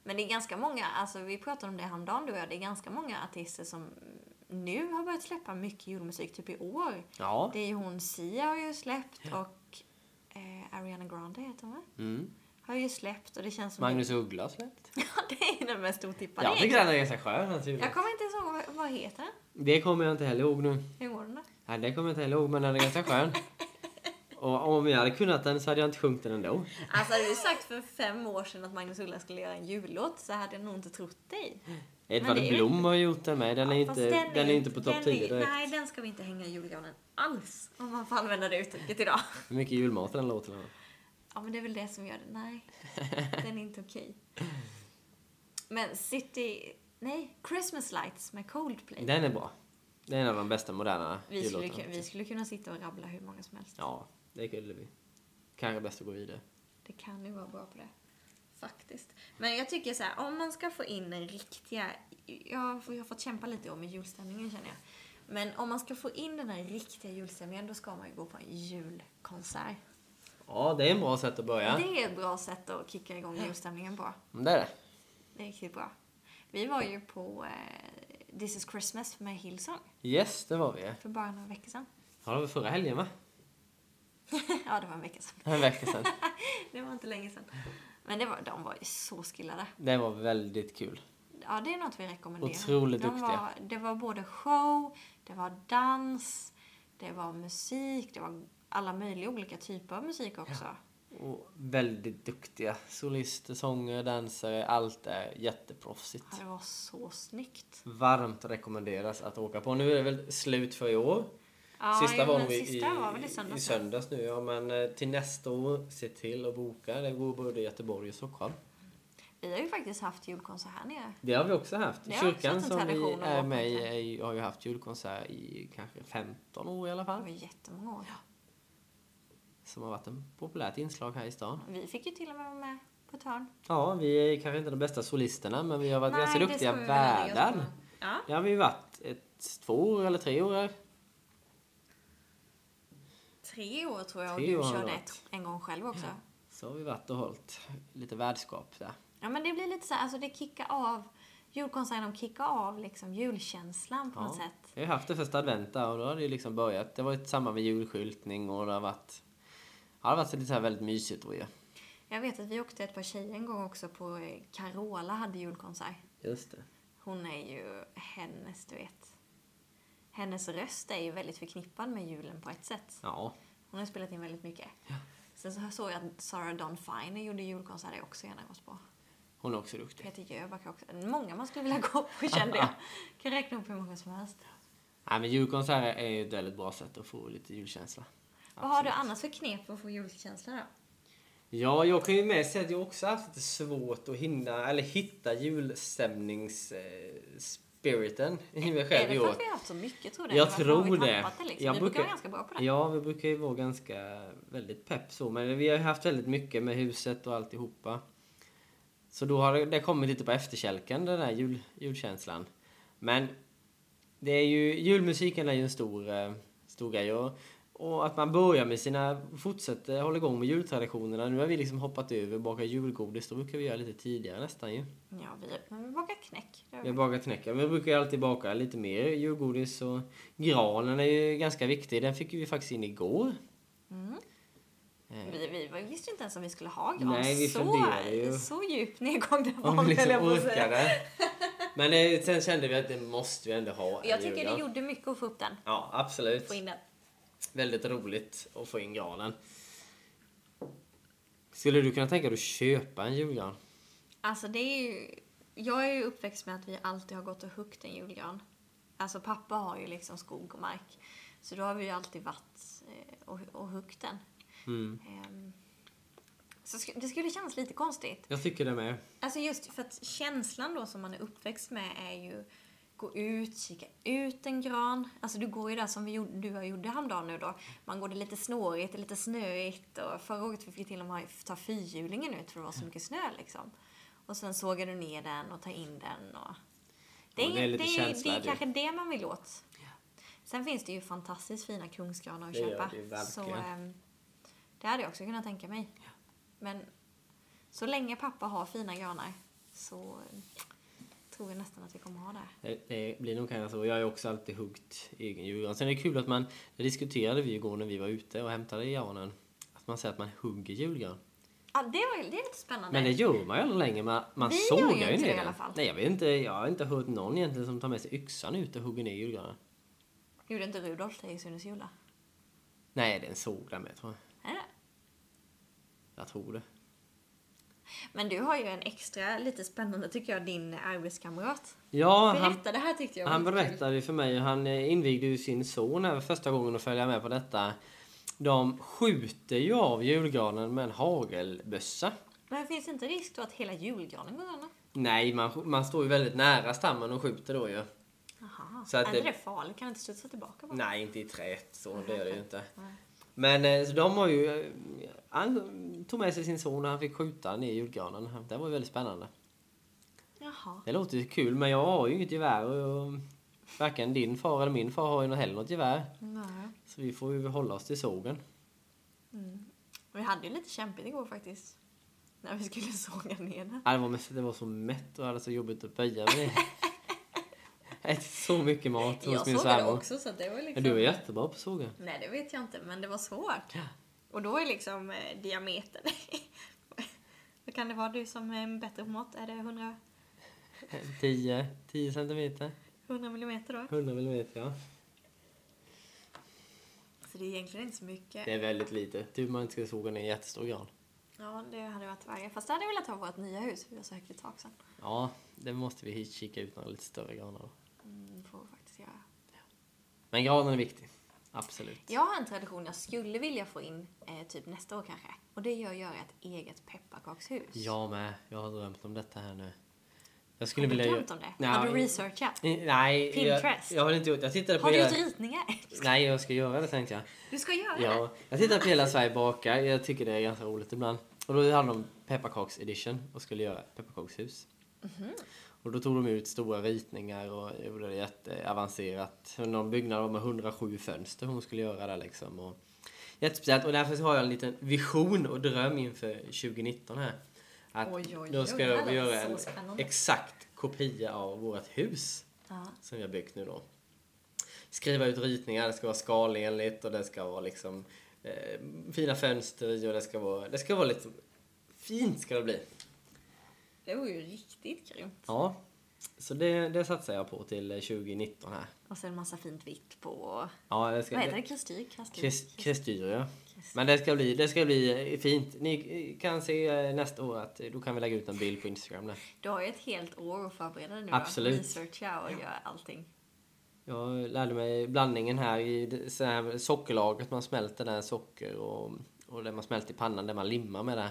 Men det är ganska många, alltså vi pratade om det häromdagen du och jag, det är ganska många artister som nu har börjat släppa mycket julmusik, typ i år. Ja. Det är ju hon Sia har ju släppt och eh, Ariana Grande heter hon va? Mm. Har ju släppt och det känns som Magnus Uggla har släppt. det, det är den mest otippade Jag tycker den är ganska skön naturligtvis. Jag kommer inte ihåg vad, vad heter den? Det kommer jag inte heller ihåg nu. Hur går den då? Nej, det kommer jag inte heller ihåg, men den är ganska skön. Och om jag hade kunnat den så hade jag inte sjungit den ändå. Alltså hade du sagt för fem år sedan att Magnus Uggla skulle göra en jullåt så hade jag nog inte trott dig. Edvard är Blom har gjort den med. Den är, Fast inte, den är inte på topp den 10 är- direkt. Nej, den ska vi inte hänga i julgranen alls. Om man får använda det uttrycket idag. Hur mycket julmat den låten har. Ja, men det är väl det som gör det. Nej, den är inte okej. Men City... Nej, Christmas Lights med Coldplay. Den är bra. Det är en av de bästa moderna Vi skulle, vi skulle kunna sitta och rabbla hur många som helst. Ja, det kunde vi. Kanske bäst att gå vidare. Det kan ju vara bra på det. Faktiskt. Men jag tycker så här, om man ska få in den riktiga... Jag har, jag har fått kämpa lite om med julstämningen känner jag. Men om man ska få in den här riktiga julstämningen då ska man ju gå på en julkonsert. Ja, det är en bra sätt att börja. Det är ett bra sätt att kicka igång julstämningen på. Det är det. Det är riktigt bra. Vi var ju på eh, This is Christmas med Hillsong Yes, det var vi. för bara några veckor sedan. Ja, det var förra helgen va? ja, det var en vecka sedan. En vecka sedan. Det var inte länge sedan. Men det var, de var ju så skillade. Det var väldigt kul. Ja, det är något vi rekommenderar. Otroligt de duktiga. Var, det var både show, det var dans, det var musik, det var alla möjliga olika typer av musik också. Och väldigt duktiga solister, sångare, dansare. Allt är jätteproffsigt. Ja, det var så snyggt. Varmt rekommenderas att åka på. Nu är det väl slut för i år. Ja, sista var nog i, i i, i söndags. söndags nu. Ja, men eh, till nästa år, se till att boka. Det går både i Göteborg och Stockholm. Vi har ju faktiskt haft julkonsert här nere. Det har vi också haft. Det har också Kyrkan en som vi är med i ju- har ju haft julkonsert i kanske 15 år i alla Det fall. var jättemånga år. Som har varit en populärt inslag här i stan. Vi fick ju till och med vara med på ett hörn. Ja, vi är kanske inte de bästa solisterna men vi har varit ganska det duktiga värdar. Ja. Ja, vi har varit ett, två år eller tre år här. Tre år tror jag och du körde ett en gång själv också. Så har vi varit och hållit lite värdskap där. Ja men det blir lite så här, alltså det kickar av, julkonserten de kickar av liksom julkänslan på något Ja. sätt. Vi har haft det första advent där och då har det ju liksom börjat. Det har varit samma med julskyltning och det har varit... Ja, det har varit lite så här väldigt mysigt tror jag. Jag vet att vi åkte ett par tjejer en gång också på eh, Carola hade julkonsert. Just det. Hon är ju hennes, du vet. Hennes röst är ju väldigt förknippad med julen på ett sätt. Ja. Hon har spelat in väldigt mycket. Sen så såg jag att Sarah Dawn Finer gjorde julkonsert, det har jag också gärna gått på. Hon är också duktig. Peter Jöback också. Många man skulle vilja gå på kände jag. Kan räkna upp hur många som helst. Nej, men julkonserter är ett väldigt bra sätt att få lite julkänsla. Vad har du annars för knep för att få julkänsla då? Ja, jag kan ju med säga att jag också haft lite svårt att hinna, eller hitta julstämningsspiriten i mig Är själv det i för år. att vi har haft så mycket tror du? Jag tror det. det liksom? Jag vi brukar brukar- vara ganska bra på det. Ja, vi brukar ju vara ganska, väldigt pepp så. Men vi har ju haft väldigt mycket med huset och alltihopa. Så då har det, det kommit lite på efterkälken, den där jul, julkänslan. Men det är ju, julmusiken är ju en stor, eh, stor grej. Och, och att man börjar med sina, fortsätter hålla igång med jultraditionerna. Nu har vi liksom hoppat över baka julgodis. Då brukar vi göra lite tidigare nästan ju. Ja, vi, men vi bakar knäck. Vi har bakat knäck. Men vi brukar alltid baka lite mer julgodis. Och granen är ju ganska viktig. Den fick vi faktiskt in igår. Mm. Eh, Vi, vi, vi visste inte ens om vi skulle ha gran. Nej, vi så, ju. så djup nedgång det var, Om vi höll liksom orkade. Men sen kände vi att det måste vi ändå ha. Jag tycker julgran. det gjorde mycket att få upp den. Ja, absolut. Få in den. Väldigt roligt att få in granen. Skulle du kunna tänka dig att köpa en julgran? Alltså det är ju... Jag är ju uppväxt med att vi alltid har gått och huggt en julgran. Alltså pappa har ju liksom skog och mark. Så då har vi ju alltid varit eh, och, och huggt den. Mm. Ehm, Så det skulle kännas lite konstigt. Jag tycker det med. Alltså just för att känslan då som man är uppväxt med är ju gå ut, kika ut en gran. Alltså du går ju där som vi gjorde, du och jag gjorde häromdagen nu då. Man går det lite snårigt, det lite snöigt och förra året fick vi till och med ta fyrhjulingen ut för det var så mycket snö liksom. Och sen sågar du ner den och tar in den och... Det är, Ja, det är lite det, är, det känsla, är kanske det man vill åt. Sen finns det ju fantastiskt fina kungsgranar att Det gör köpa. det så ehm, det hade jag också kunnat tänka mig. Men så länge pappa har fina granar så tror jag nästan att vi kommer ha det. Det, det blir nog kanske så. Jag har ju också alltid huggt egen julgran. Sen är det kul att man, det diskuterade vi igår när vi var ute och hämtade granen. Att man säger att man hugger julgran. Ja, det, var, det är lite spännande. Men det gör man ju aldrig längre. Man, man Vi gör ju sågar ju inte det i alla den. fall. Nej, jag vet inte. Jag har inte hört någon egentligen som tar med sig yxan ut och hugger ner julgranen. Gjorde inte Rudolf det i Sunes jula? Nej, det är en såg där med tror jag. Är det? Jag tror det. Men du har ju en extra, lite spännande tycker jag, din arbetskamrat. Ja, han, Berätta, det här tyckte jag var han berättade ju för mig. Han eh, invigde ju sin son här första gången och följa med på detta. De skjuter ju av julgranen med en hagelbössa. Men finns det inte risk då att hela julgranen går sönder? Nej, man, man står ju väldigt nära stammen och skjuter då ju. Jaha. Så att är det- det farligt? Kan det inte studsa tillbaka bara? Nej, inte i träet. Så det är det ju inte. Nej. Men eh, så de har ju... eh, Han tog med sig sin son och han fick skjuta ner julgranen. Det var ju väldigt spännande. Jaha. Det låter ju kul, men jag har ju inget gevär. Och varken din far eller min far har ju heller något gevär. Nej. Så vi får ju hålla oss till sågen. Vi hade ju lite kämpigt igår faktiskt. När vi skulle såga ner den. Ja, Det var, det var så mätt och hade så jobbigt att böja mig. Jag ätit så mycket mat hos Jag min sågade svärmor. också så det var liksom... Men du är jättebra på att såga. Nej det vet jag inte men det var svårt. Ja. Och då är liksom eh, diametern... Vad kan det vara du som är bättre på mått? Är det 100, 10, 10 centimeter. 100 millimeter då? 100 millimeter, ja. Så det är egentligen inte så mycket. Det är väldigt lite. Typ man inte ska såga ner en jättestor gran. Ja det hade varit värre. Fast det hade jag velat ha vårt nya hus. Vi har så högt i tak sen. Ja, det måste vi kika ut några lite större granar då. Mm, får vi faktiskt göra. Men granen är viktig. Absolut. Jag har en tradition jag skulle vilja få in eh, typ nästa år kanske. Och det är att göra ett eget pepparkakshus. Jag med. Jag har drömt om detta här nu. Jag skulle Har du vilja drömt om det? Nej, har du researchat? i- Nej, Pinterest? Jag, jag har inte gjort Jag tittade på Har du hela... gjort ritningar? Nej, jag ska göra det tänkte jag. Du ska göra det? Ja, jag tittade på Hela Sverige bakar. Jag tycker det är ganska roligt ibland. Och då hade de pepparkaks edition och skulle göra pepparkakshus. Mhm. Och då tog de ut stora ritningar och gjorde det jätteavancerat. Någon byggnad med 107 fönster hon skulle göra där liksom. Och jättespeciellt. Och därför har jag en liten vision och dröm inför 2019 här. Att Oj, oj, då oj, ska här vi lät göra en exakt kopia av vårt hus Ja. som vi har byggt nu då. Skriva ut ritningar, det ska vara skalenligt och det ska vara liksom eh, fina fönster i och det ska vara, det ska vara lite fint ska det bli. Det var ju riktigt grymt. Ja, så det, det satsar jag på till eh, 2019 här. Och sen massa fint vitt på... Ja, det ska, Vad heter det? Kristyr? Kristyr? Krist- Kristyr, ja. Men det ska, bli, det ska bli eh, fint. Ni kan se eh, nästa år att eh, då kan vi lägga ut en bild på Instagram där. Du har ju ett helt år att förbereda nu Absolut. då. Researcha och göra allting. Jag lärde mig blandningen här i det- så här sockerlaget. Man smälter där socker och, och det man smälter i pannan, det man limmar med det.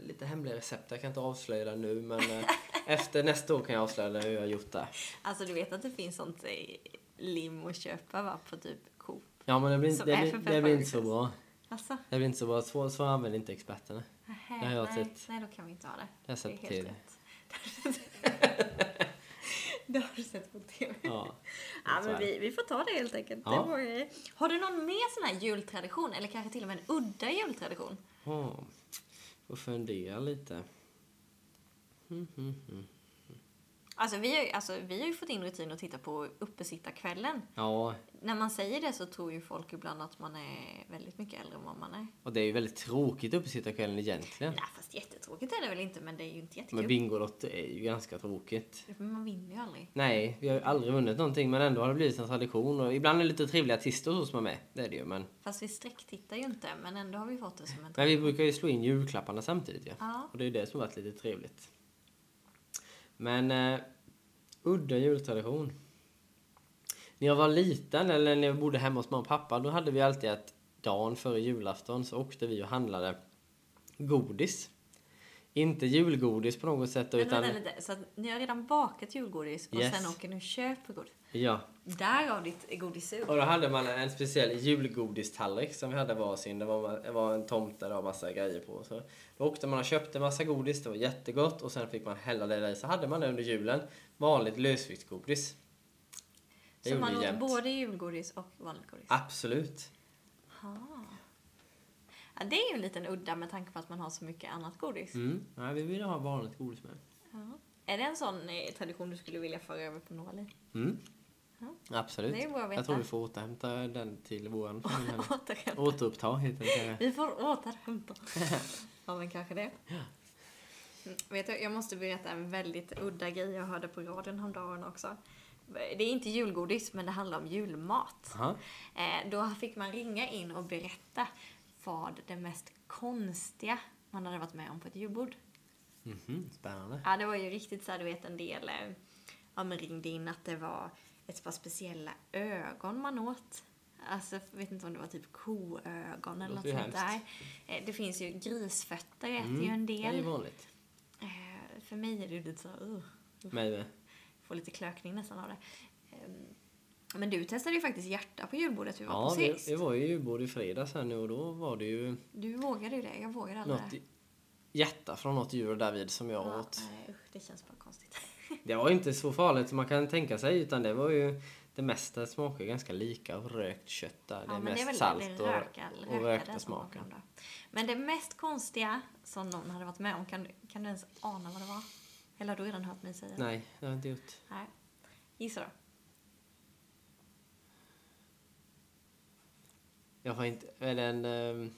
Lite hemliga recept, jag kan inte avslöja det nu men eh, efter nästa år kan jag avslöja hur jag har gjort det. Alltså du vet att det finns sånt lim att köpa va? På typ Coop. Ja men det blir, det blir, det blir inte så bra. Alltså? Det blir inte så bra. Så, så använder inte experterna. Det har jag nej, sett. nej, då kan vi inte ha det. Jag har sett det är helt rätt. Det har du sett på TV. Ja. Ja, men det. vi, vi får ta det helt enkelt. Ja. Det var, har du någon mer sån här jultradition? Eller kanske till och med en udda jultradition? Oh, och fundera lite. Mm, mm, mm. Alltså vi, har, ju- alltså vi har ju fått in rutin att titta på uppesittarkvällen. Ja, När man säger det så tror ju folk ibland att man är väldigt mycket äldre än vad man är. och det är ju väldigt tråkigt uppesittarkvällen egentligen. Nej, fast jättetråkigt är det väl inte, men det är ju inte jättekul. Men Bingolotto är ju ganska tråkigt. Men man vinner ju aldrig. Nej, vi har ju aldrig vunnit någonting men ändå har det blivit en tradition. Och ibland är det lite trevliga artister som är med. Det är det ju. Men, Fast vi sträcktittar ju inte, men ändå har vi fått det som en men vi brukar ju slå in julklapparna samtidigt ja. Ja. Och det är ju det som har varit lite trevligt. Men eh, udda jultradition. När jag var liten eller när jag bodde hemma hos mamma och pappa då hade vi alltid att dagen före julafton så åkte vi och handlade godis. Inte julgodis på något sätt utan... vänta lite, så att ni har redan bakat julgodis och Yes. sen åker ni och köper godis? Ja. Därav ditt godissug. Och då hade man en speciell julgodistallrik som vi hade varsin. Det var, det var en tomte och massa grejer på. Så då åkte man och köpte massa godis, det var jättegott och sen fick man hälla det där i. Så hade man det under julen. Vanligt lösviktsgodis. Det Så man åt jämt. både julgodis och vanligt godis? Absolut. Aha. Ja, det är ju en liten udda med tanke på att man har så mycket annat godis. Mm. Ja, vi ville ha vanligt godis med. Ja. Är det en sån eh, tradition du skulle vilja föra över på Novali? Mm. Ja. Absolut. Det är bra att veta. Jag tror vi får återhämta den till här. Återhämta. Återuppta heter det. Vi får återhämta. ja, men kanske det. Mm, Vet du, jag måste berätta en väldigt udda grej jag hörde på radion häromdagen också. Det är inte julgodis, men det handlar om julmat. Eh, då fick man ringa in och berätta vad det mest konstiga man hade varit med om på ett julbord. Mhm, Spännande. Ja, det var ju riktigt så här, du vet en del, eh, ja men ringde in att det var ett par speciella ögon man åt. Alltså, jag vet inte om det var typ koögon eller något sånt där. Eh, Det finns ju grisfötter, äter ju en Mm, Det är ju del. vanligt. Eh, För mig är det ju lite så, uh, Mig med. får lite klökning nästan av det. Ehm, Men du testade ju faktiskt hjärta på julbordet vi var Ja, på sist. vi var ju julbord i fredags här nu och då var det ju Du vågade ju det, jag vågade aldrig något det. hjärta från något djur därvid som jag Ja, åt. nej, usch, det känns bara konstigt. Det var inte så farligt som man kan tänka sig utan det var ju det mesta smakar ganska lika av rökt kött där. Det är mest salt det och, röka, och rökade rökta som var smaken. Men det mest konstiga som någon hade varit med om, kan, du- kan du ens ana vad det var? Eller har du redan hört mig säga det? Nej, det har jag inte gjort. Nej. Gissa då. Jag har inte... Är det en... ehm,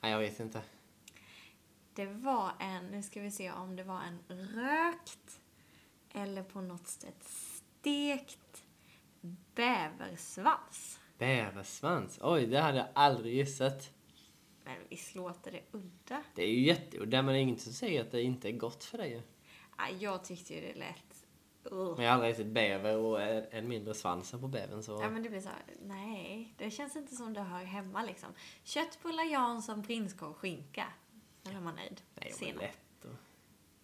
Nej, jag vet inte. Det var en, nu ska vi se om det var en rökt eller på något sätt stekt bäversvans. Bäversvans. Oj, det hade jag aldrig gissat. Men visst låter det udda? Det är ju jätteudda, men det är inget som säger att det inte är gott för dig. Nej, jag tyckte ju det lät... Uh. Men jag har aldrig ätit bäver och en en mindre svansen på bävern så... Ja men det blir så här, nej, det känns inte som det hör hemma liksom. Köttbullar Jansson, prinskorv, skinka. Då är man nöjd. Nej, omelett och...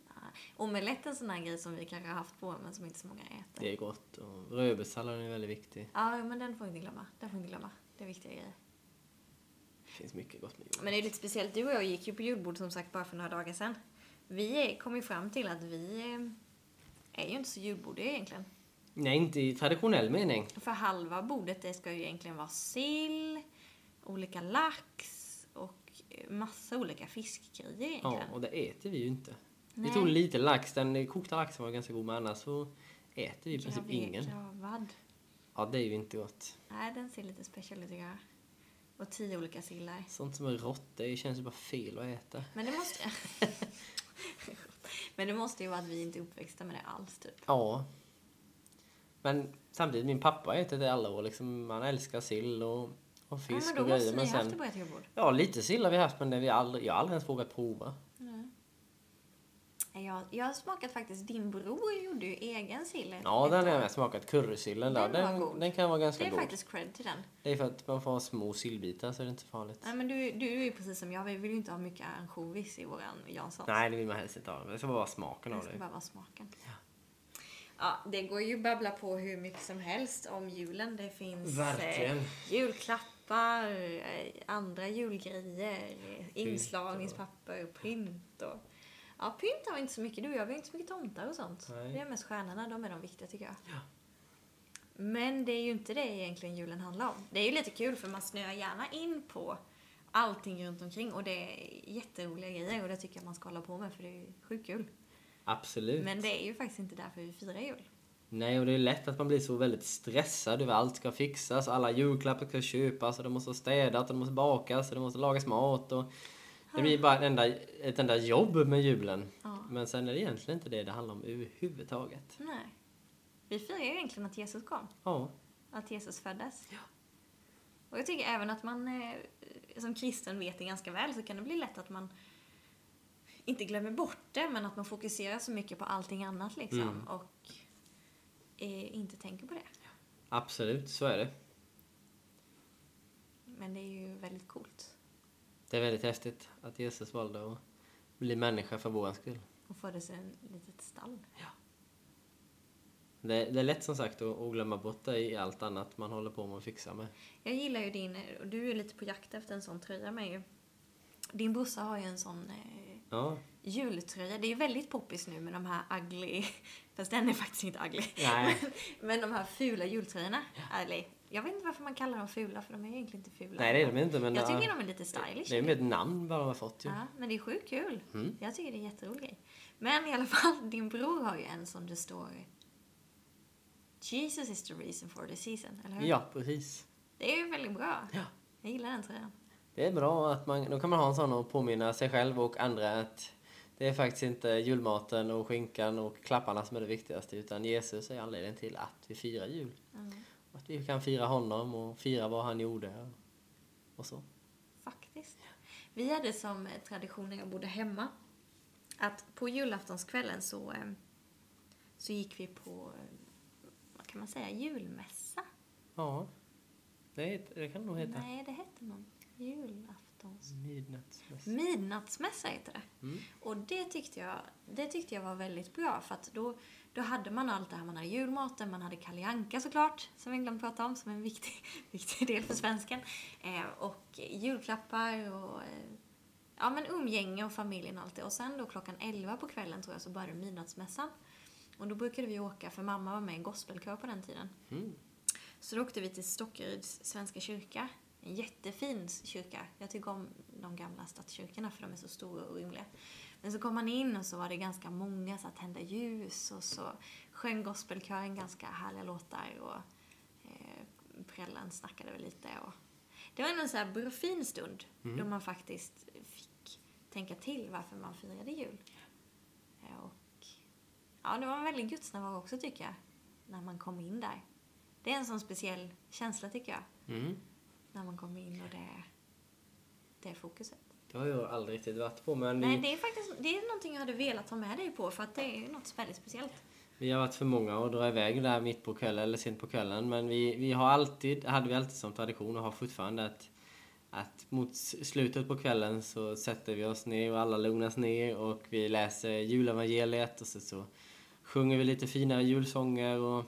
Nej. Omelett är en sån här grej som vi kanske har haft på men som inte så många äter. Det är gott. Och rödbetssallad är väldigt viktig. Ja, men den får vi inte glömma. Den får vi inte glömma. Det är viktiga grejer. Det finns mycket gott med jul. Men det är lite speciellt. Du och jag gick ju på julbord som sagt bara för några dagar sedan. Vi kom ju fram till att vi eh, är ju inte så julbordiga egentligen. Nej, inte i traditionell mening. För halva bordet det ska ju egentligen vara sill, olika lax massa olika fiskgrejer Ja, egentligen. och det äter vi ju inte. Nej. Vi tog lite lax. Den kokta laxen var ganska god, men annars så äter vi i princip ingen. Gravad. Ja, det är ju inte gott. Nej, den ser lite speciell ut tycker jag. Och tio olika sillar. Sånt som är rått, det känns ju bara fel att äta. Men det måste... Men det måste ju vara att vi inte är uppväxta med det alls typ. Ja. Men samtidigt, min pappa har ätit det alla år. Liksom, man älskar sill och, och fisk ja, men då och måste grejer. ni Men haft det sen, på ert julbord. ja, lite sill har vi haft, men det vi aldrig, jag har aldrig ens vågat prova. Jag, jag har smakat faktiskt, din bror gjorde ju egen sill. Ja, den har jag smakat. Currysillen där. Den Den, god. den kan vara Det ganska är god. faktiskt cred till den. Det är för att man får ha små sillbitar så är det inte farligt. Nej men du, du är ju precis som jag, vi vill ju inte ha mycket ansjovis i våran Janssons. Nej, det vill man helst inte ha. Det ska bara vara smaken Det av ska det. bara vara smaken. Ja, det går ju att babbla på hur mycket som helst om julen. Det finns Verkligen. eh, julklappar, eh, andra julgrejer, inslagningspapper, pynt och... Ja, pynt har vi inte så mycket. Du och jag, vi har inte så mycket tomtar och sånt. Nej. Det är mest stjärnorna, de är de viktiga tycker jag. Men det är ju inte det egentligen julen handlar om. Det är ju lite kul för man snöar gärna in på allting runt omkring och det är jätteroliga grejer och det tycker jag man ska hålla på med för det är ju sjukt kul. Absolut. Men det är ju faktiskt inte därför vi firar jul. Nej, och det är lätt att man blir så väldigt stressad över allt ska fixas. Alla julklappar ska köpas och det måste städas och det måste bakas och det måste lagas mat. Och det blir bara ett enda, ett enda jobb med julen. Ja. Men sen är det egentligen inte det det handlar om överhuvudtaget. Nej. Vi firar ju egentligen att Jesus kom. Ja, Att Jesus föddes. Och jag tycker även att man eh, som kristen vet det ganska väl så kan det bli lätt att man inte glömmer bort det men att man fokuserar så mycket på allting annat liksom Mm. och inte tänker på det. absolut. Så är det. Men det är ju väldigt coolt. Det är väldigt häftigt att Jesus valde att bli människa för vår skull. Och föddes i ett litet stall. Det, det är lätt som sagt att, att glömma bort det i allt annat man håller på med och fixar med. Jag gillar ju din, och du är lite på jakt efter en sån tröja med ju. Din brorsa har ju en sån eh, Ja, jultröja. Det är ju väldigt poppis nu med de här ugly, fast den är faktiskt inte ugly. Nej. Men de här fula jultröjorna. Eller, jag vet inte varför man kallar dem fula, för de är ju egentligen inte fula. Nej, det är de inte. Men jag ja, tycker de är lite stylish. det är med ett namn bara de har fått ju. Ja, men det är sjukt kul. Mm. Jag tycker det är en jätterolig grej. Men i alla fall, din bror har ju en som det står Jesus is the reason for the season, eller hur? Ja, precis. Det är ju väldigt bra. Ja. Jag gillar den tröjan. Det är bra att man, då kan man ha en sån och påminna sig själv och andra att det är faktiskt inte julmaten och skinkan och klapparna som är det viktigaste utan Jesus är anledningen till att vi firar jul. Mm. Och Att vi kan fira honom och fira vad han gjorde och, så. Faktiskt. Vi hade som tradition när jag bodde hemma att på julaftonskvällen så, eh, så gick vi på, eh, vad kan man säga, julmässa. Ja, det, det kan det nog heta. Nej, det hette någon. Julaftons... Midnattsmässa. Midnattsmässa heter det. Mm. Och det tyckte, jag, det tyckte jag var väldigt bra för att då, då hade man allt det här. Man hade julmaten, man hade Kalle Anka såklart, som vi glömde prata om, som är en viktig, viktig del för svensken. Eh, och julklappar och eh, ja, men umgänge och familjen och allt det. Och sen då klockan 11 på kvällen tror jag så började midnattsmässan. Och då brukade vi åka, för mamma var med i en gospelkör på den tiden. Mm. Så då åkte vi till Stockeryds svenska kyrka. En jättefin kyrka. Jag tycker om de gamla stadskyrkorna för de är så stora och rymliga. Men så kom man in och så var det ganska många så att tända ljus och så sjöng gospelkören ganska härliga låtar och eh, prällen snackade väl lite. Och det var ändå en så här bra, fin stund då man faktiskt fick tänka till varför man firade jul. Eh, Och ja, det var en väldigt gudsnärvaro också tycker jag, när man kom in där. Det är en sån speciell känsla tycker jag, Mm. När man kommer in och det, det är fokuset. Det har jag aldrig riktigt varit på men Nej, vi, det är faktiskt det är någonting jag hade velat ha med dig på för att det är något väldigt speciellt. vi har varit för många och dra iväg där mitt på kvällen eller sent på kvällen men vi, vi har alltid, hade vi alltid som tradition och har fortfarande att att mot slutet på kvällen så sätter vi oss ner och alla lugnas ner och vi läser julevangeliet och så, så sjunger vi lite finare julsånger och,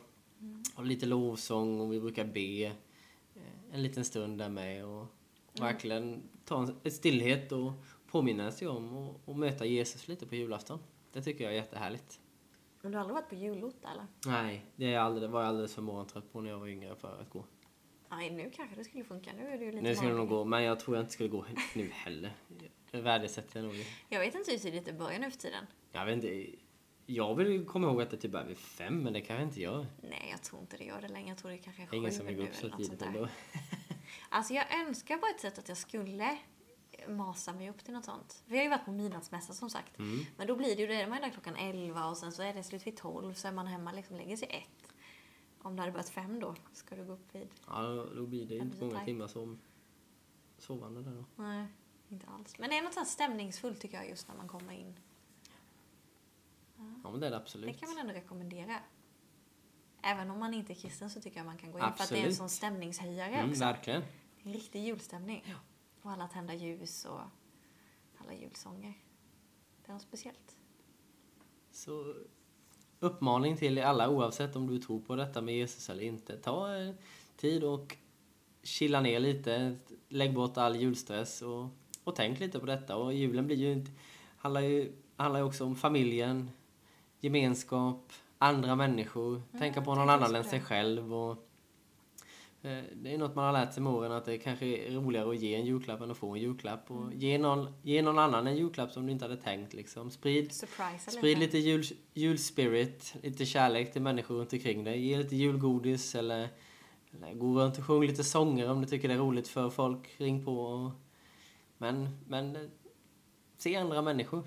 och lite lovsång och vi brukar be en liten stund där med och verkligen ta en ett stillhet och påminna sig om och, och möta Jesus lite på julafton. Det tycker jag är jättehärligt. Men du har aldrig varit på julotta eller? Nej, det är alldeles, var jag alldeles för morgontrött på när jag var yngre för att gå. Nej, nu kanske det skulle funka. Nu är du ju lite Nu skulle det nog gå, men jag tror jag inte skulle gå nu heller. Det värdesätter jag nog. Jag vet inte hur tidigt det börjar nu för tiden. Jag vet inte. Jag vill komma ihåg att det typ börjar vid fem, men det kanske inte gör. Nej, jag tror inte det gör det längre. Jag tror det kanske är är ingen sju som vill gå upp så tidigt ändå. Alltså jag önskar på ett sätt att jag skulle masa mig upp till något sånt. Vi har ju varit på midnattsmässa som sagt. Mm. Men då blir det ju det, man är där klockan 11 och sen så är det slut vid 12 så är man hemma liksom lägger sig ett. Om det hade börjat fem då, ska du gå upp vid? Ja, då- då blir det ju inte är många timmar som sovande där då. Nej, inte alls. Men det är något sånt stämningsfullt tycker jag just när man kommer in. Ja, men det är det Det absolut. kan man ändå rekommendera. Även om man inte är kristen så tycker jag man kan gå in för att det är en Absolut. sån stämningshöjare Mm, också. verkligen. En riktig julstämning. Och alla tända ljus och alla julsånger. Det är något speciellt. Så uppmaning till alla oavsett om du tror på detta med Jesus eller inte. Ta eh, tid och chilla ner lite. Lägg bort all julstress och, och tänk lite på detta. Och julen blir ju inte, handlar ju handlar ju också om familjen, gemenskap, andra människor. tänka på någon annan än sig själv. Och, eh, det är något man har lärt sig med åren att det kanske är roligare att ge en julklapp än att få en julklapp. Och ge, någon, ge någon annan en julklapp som du inte hade tänkt. Liksom. Sprid Surprise Sprid lite jul, julspirit, lite kärlek till människor runt omkring dig. Ge lite julgodis eller, eller gå runt och sjung lite sånger om du tycker det är roligt för folk. Ring på. Och, men, men eh, se andra människor.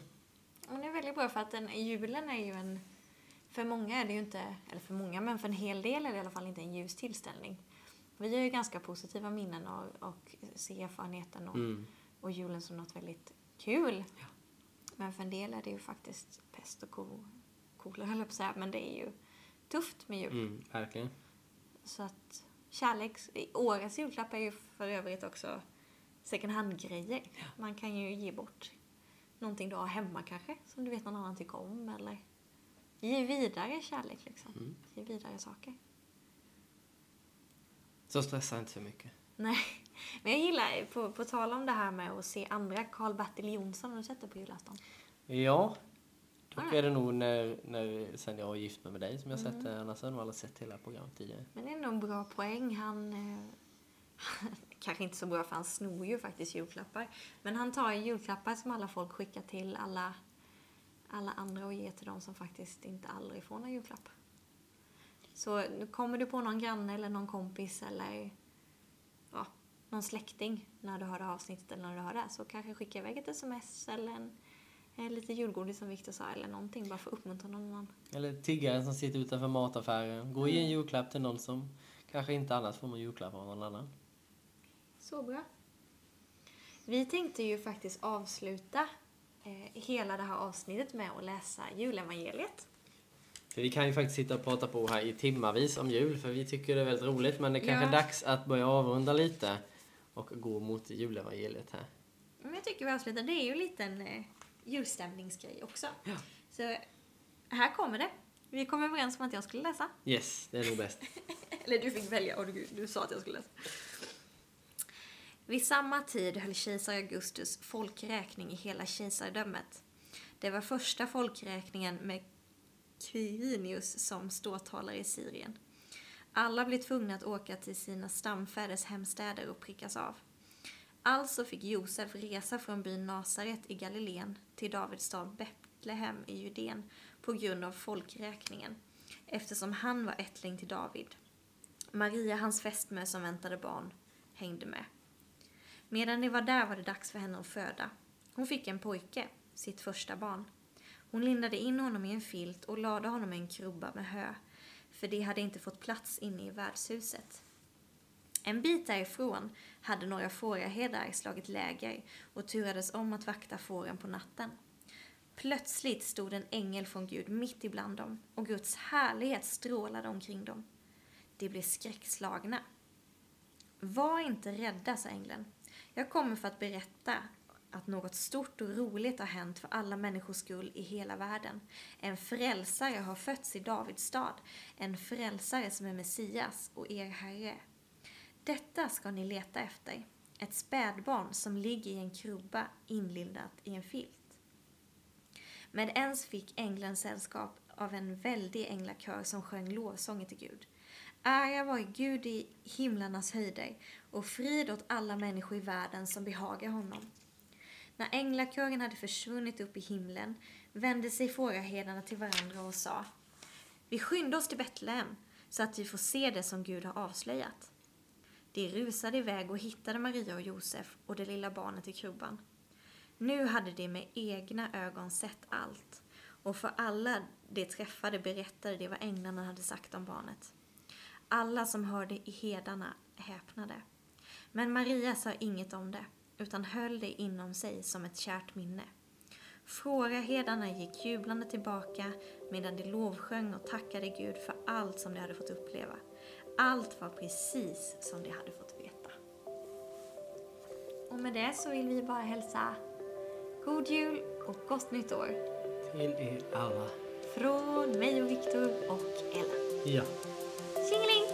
Det är väldigt bra för att den, julen är ju en... För många är det ju inte, eller för många, men för en hel del är det i alla fall inte en ljus tillställning. Vi har ju ganska positiva minnen och, och ser erfarenheten och, Mm. och julen som något väldigt kul. Men för en del är det ju faktiskt pest och ko, kolera höll jag på att säga, men det är ju tufft med jul. Mm, verkligen. Så att kärlek, årets julklapp är ju för övrigt också second hand-grejer. Man kan ju ge bort någonting du har hemma kanske, som du vet någon annan tycker om eller ge vidare kärlek liksom. Mm. Ge vidare saker. Så stressa inte för mycket. Nej, men jag gillar, på, på tal om det här med att se andra, Karl-Bertil Jonsson, har du sett det på julafton? Ja. Dock Ah. är det nog när, när sen jag gift mig med dig som jag Mm. sett det. Annars har jag nog aldrig sett hela programmet tidigare. Men det är nog en bra poäng. Han... Kanske inte så bra för han snor ju faktiskt julklappar. Men han tar ju julklappar som alla folk skickar till alla, alla andra och ger till de som faktiskt inte aldrig får någon julklapp. Så nu kommer du på någon granne eller någon kompis eller ja, någon släkting när du hör det här avsnittet eller när du hör det här, så kanske skicka iväg ett sms eller en, en lite julgodis som Viktor sa eller någonting bara för att uppmuntra någon annan. Eller tiggaren som sitter utanför mataffären. Gå och ge en julklapp till någon som kanske inte annars får någon julklapp av någon annan. Så bra. Vi tänkte ju faktiskt avsluta eh, hela det här avsnittet med att läsa julevangeliet. För vi kan ju faktiskt sitta och prata på här i timmavis om jul för vi tycker det är väldigt roligt men det kanske Ja. är dags att börja avrunda lite och gå mot julevangeliet här. Men jag tycker vi avslutar. Det är ju en liten eh, julstämningsgrej också. Ja. Så här kommer det. Vi kom överens om att jag skulle läsa. Yes, det är nog bäst. Eller du fick välja och du, du sa att jag skulle läsa. Vid samma tid höll kejsar Augustus folkräkning i hela kejsardömet. Det var första folkräkningen med Quirinius som ståthållare i Syrien. Alla blev tvungna att åka till sina stamfäders hemstäder och prickas av. Alltså fick Josef resa från byn Nasaret i Galileen till Davids stad Betlehem i Judeen på grund av folkräkningen, eftersom han var ättling till David. Maria, hans fästmö som väntade barn, hängde med. Medan de var där var det dags för henne att föda. Hon fick en pojke, sitt första barn. Hon lindade in honom i en filt och lade honom i en krubba med hö, för de hade inte fått plats inne i värdshuset. En bit därifrån hade några fåraherdar slagit läger och turades om att vakta fåren på natten. Plötsligt stod en ängel från Gud mitt ibland dem och Guds härlighet strålade omkring dem. De blev skräckslagna. Var inte rädda, sa ängeln. Jag kommer för att berätta att något stort och roligt har hänt för alla människors skull i hela världen. En frälsare har fötts i Davids stad, en frälsare som är Messias och er Herre. Detta ska ni leta efter, ett spädbarn som ligger i en krubba inlindat i en filt. Med ens fick ängeln sällskap av en väldig änglakör som sjöng lovsånger till Gud. Ära vare Gud i himlarnas höjder och frid åt alla människor i världen som behagar honom. När änglakören hade försvunnit upp i himlen vände sig fåraherdarna till varandra och sa Vi skyndar oss till Betlehem så att vi får se det som Gud har avslöjat. De rusade iväg och hittade Maria och Josef och det lilla barnet i krubban. Nu hade de med egna ögon sett allt och för alla de träffade berättade de vad änglarna hade sagt om barnet. Alla som hörde i herdarna häpnade. Men Maria sa inget om det, utan höll det inom sig som ett kärt minne. Fåraherdarna gick jublande tillbaka medan de lovsjöng och tackade Gud för allt som de hade fått uppleva. Allt var precis som de hade fått veta. Och med det så vill vi bara hälsa God Jul och Gott Nytt År Till er alla. från mig och Viktor och Ella. Ja. 心灵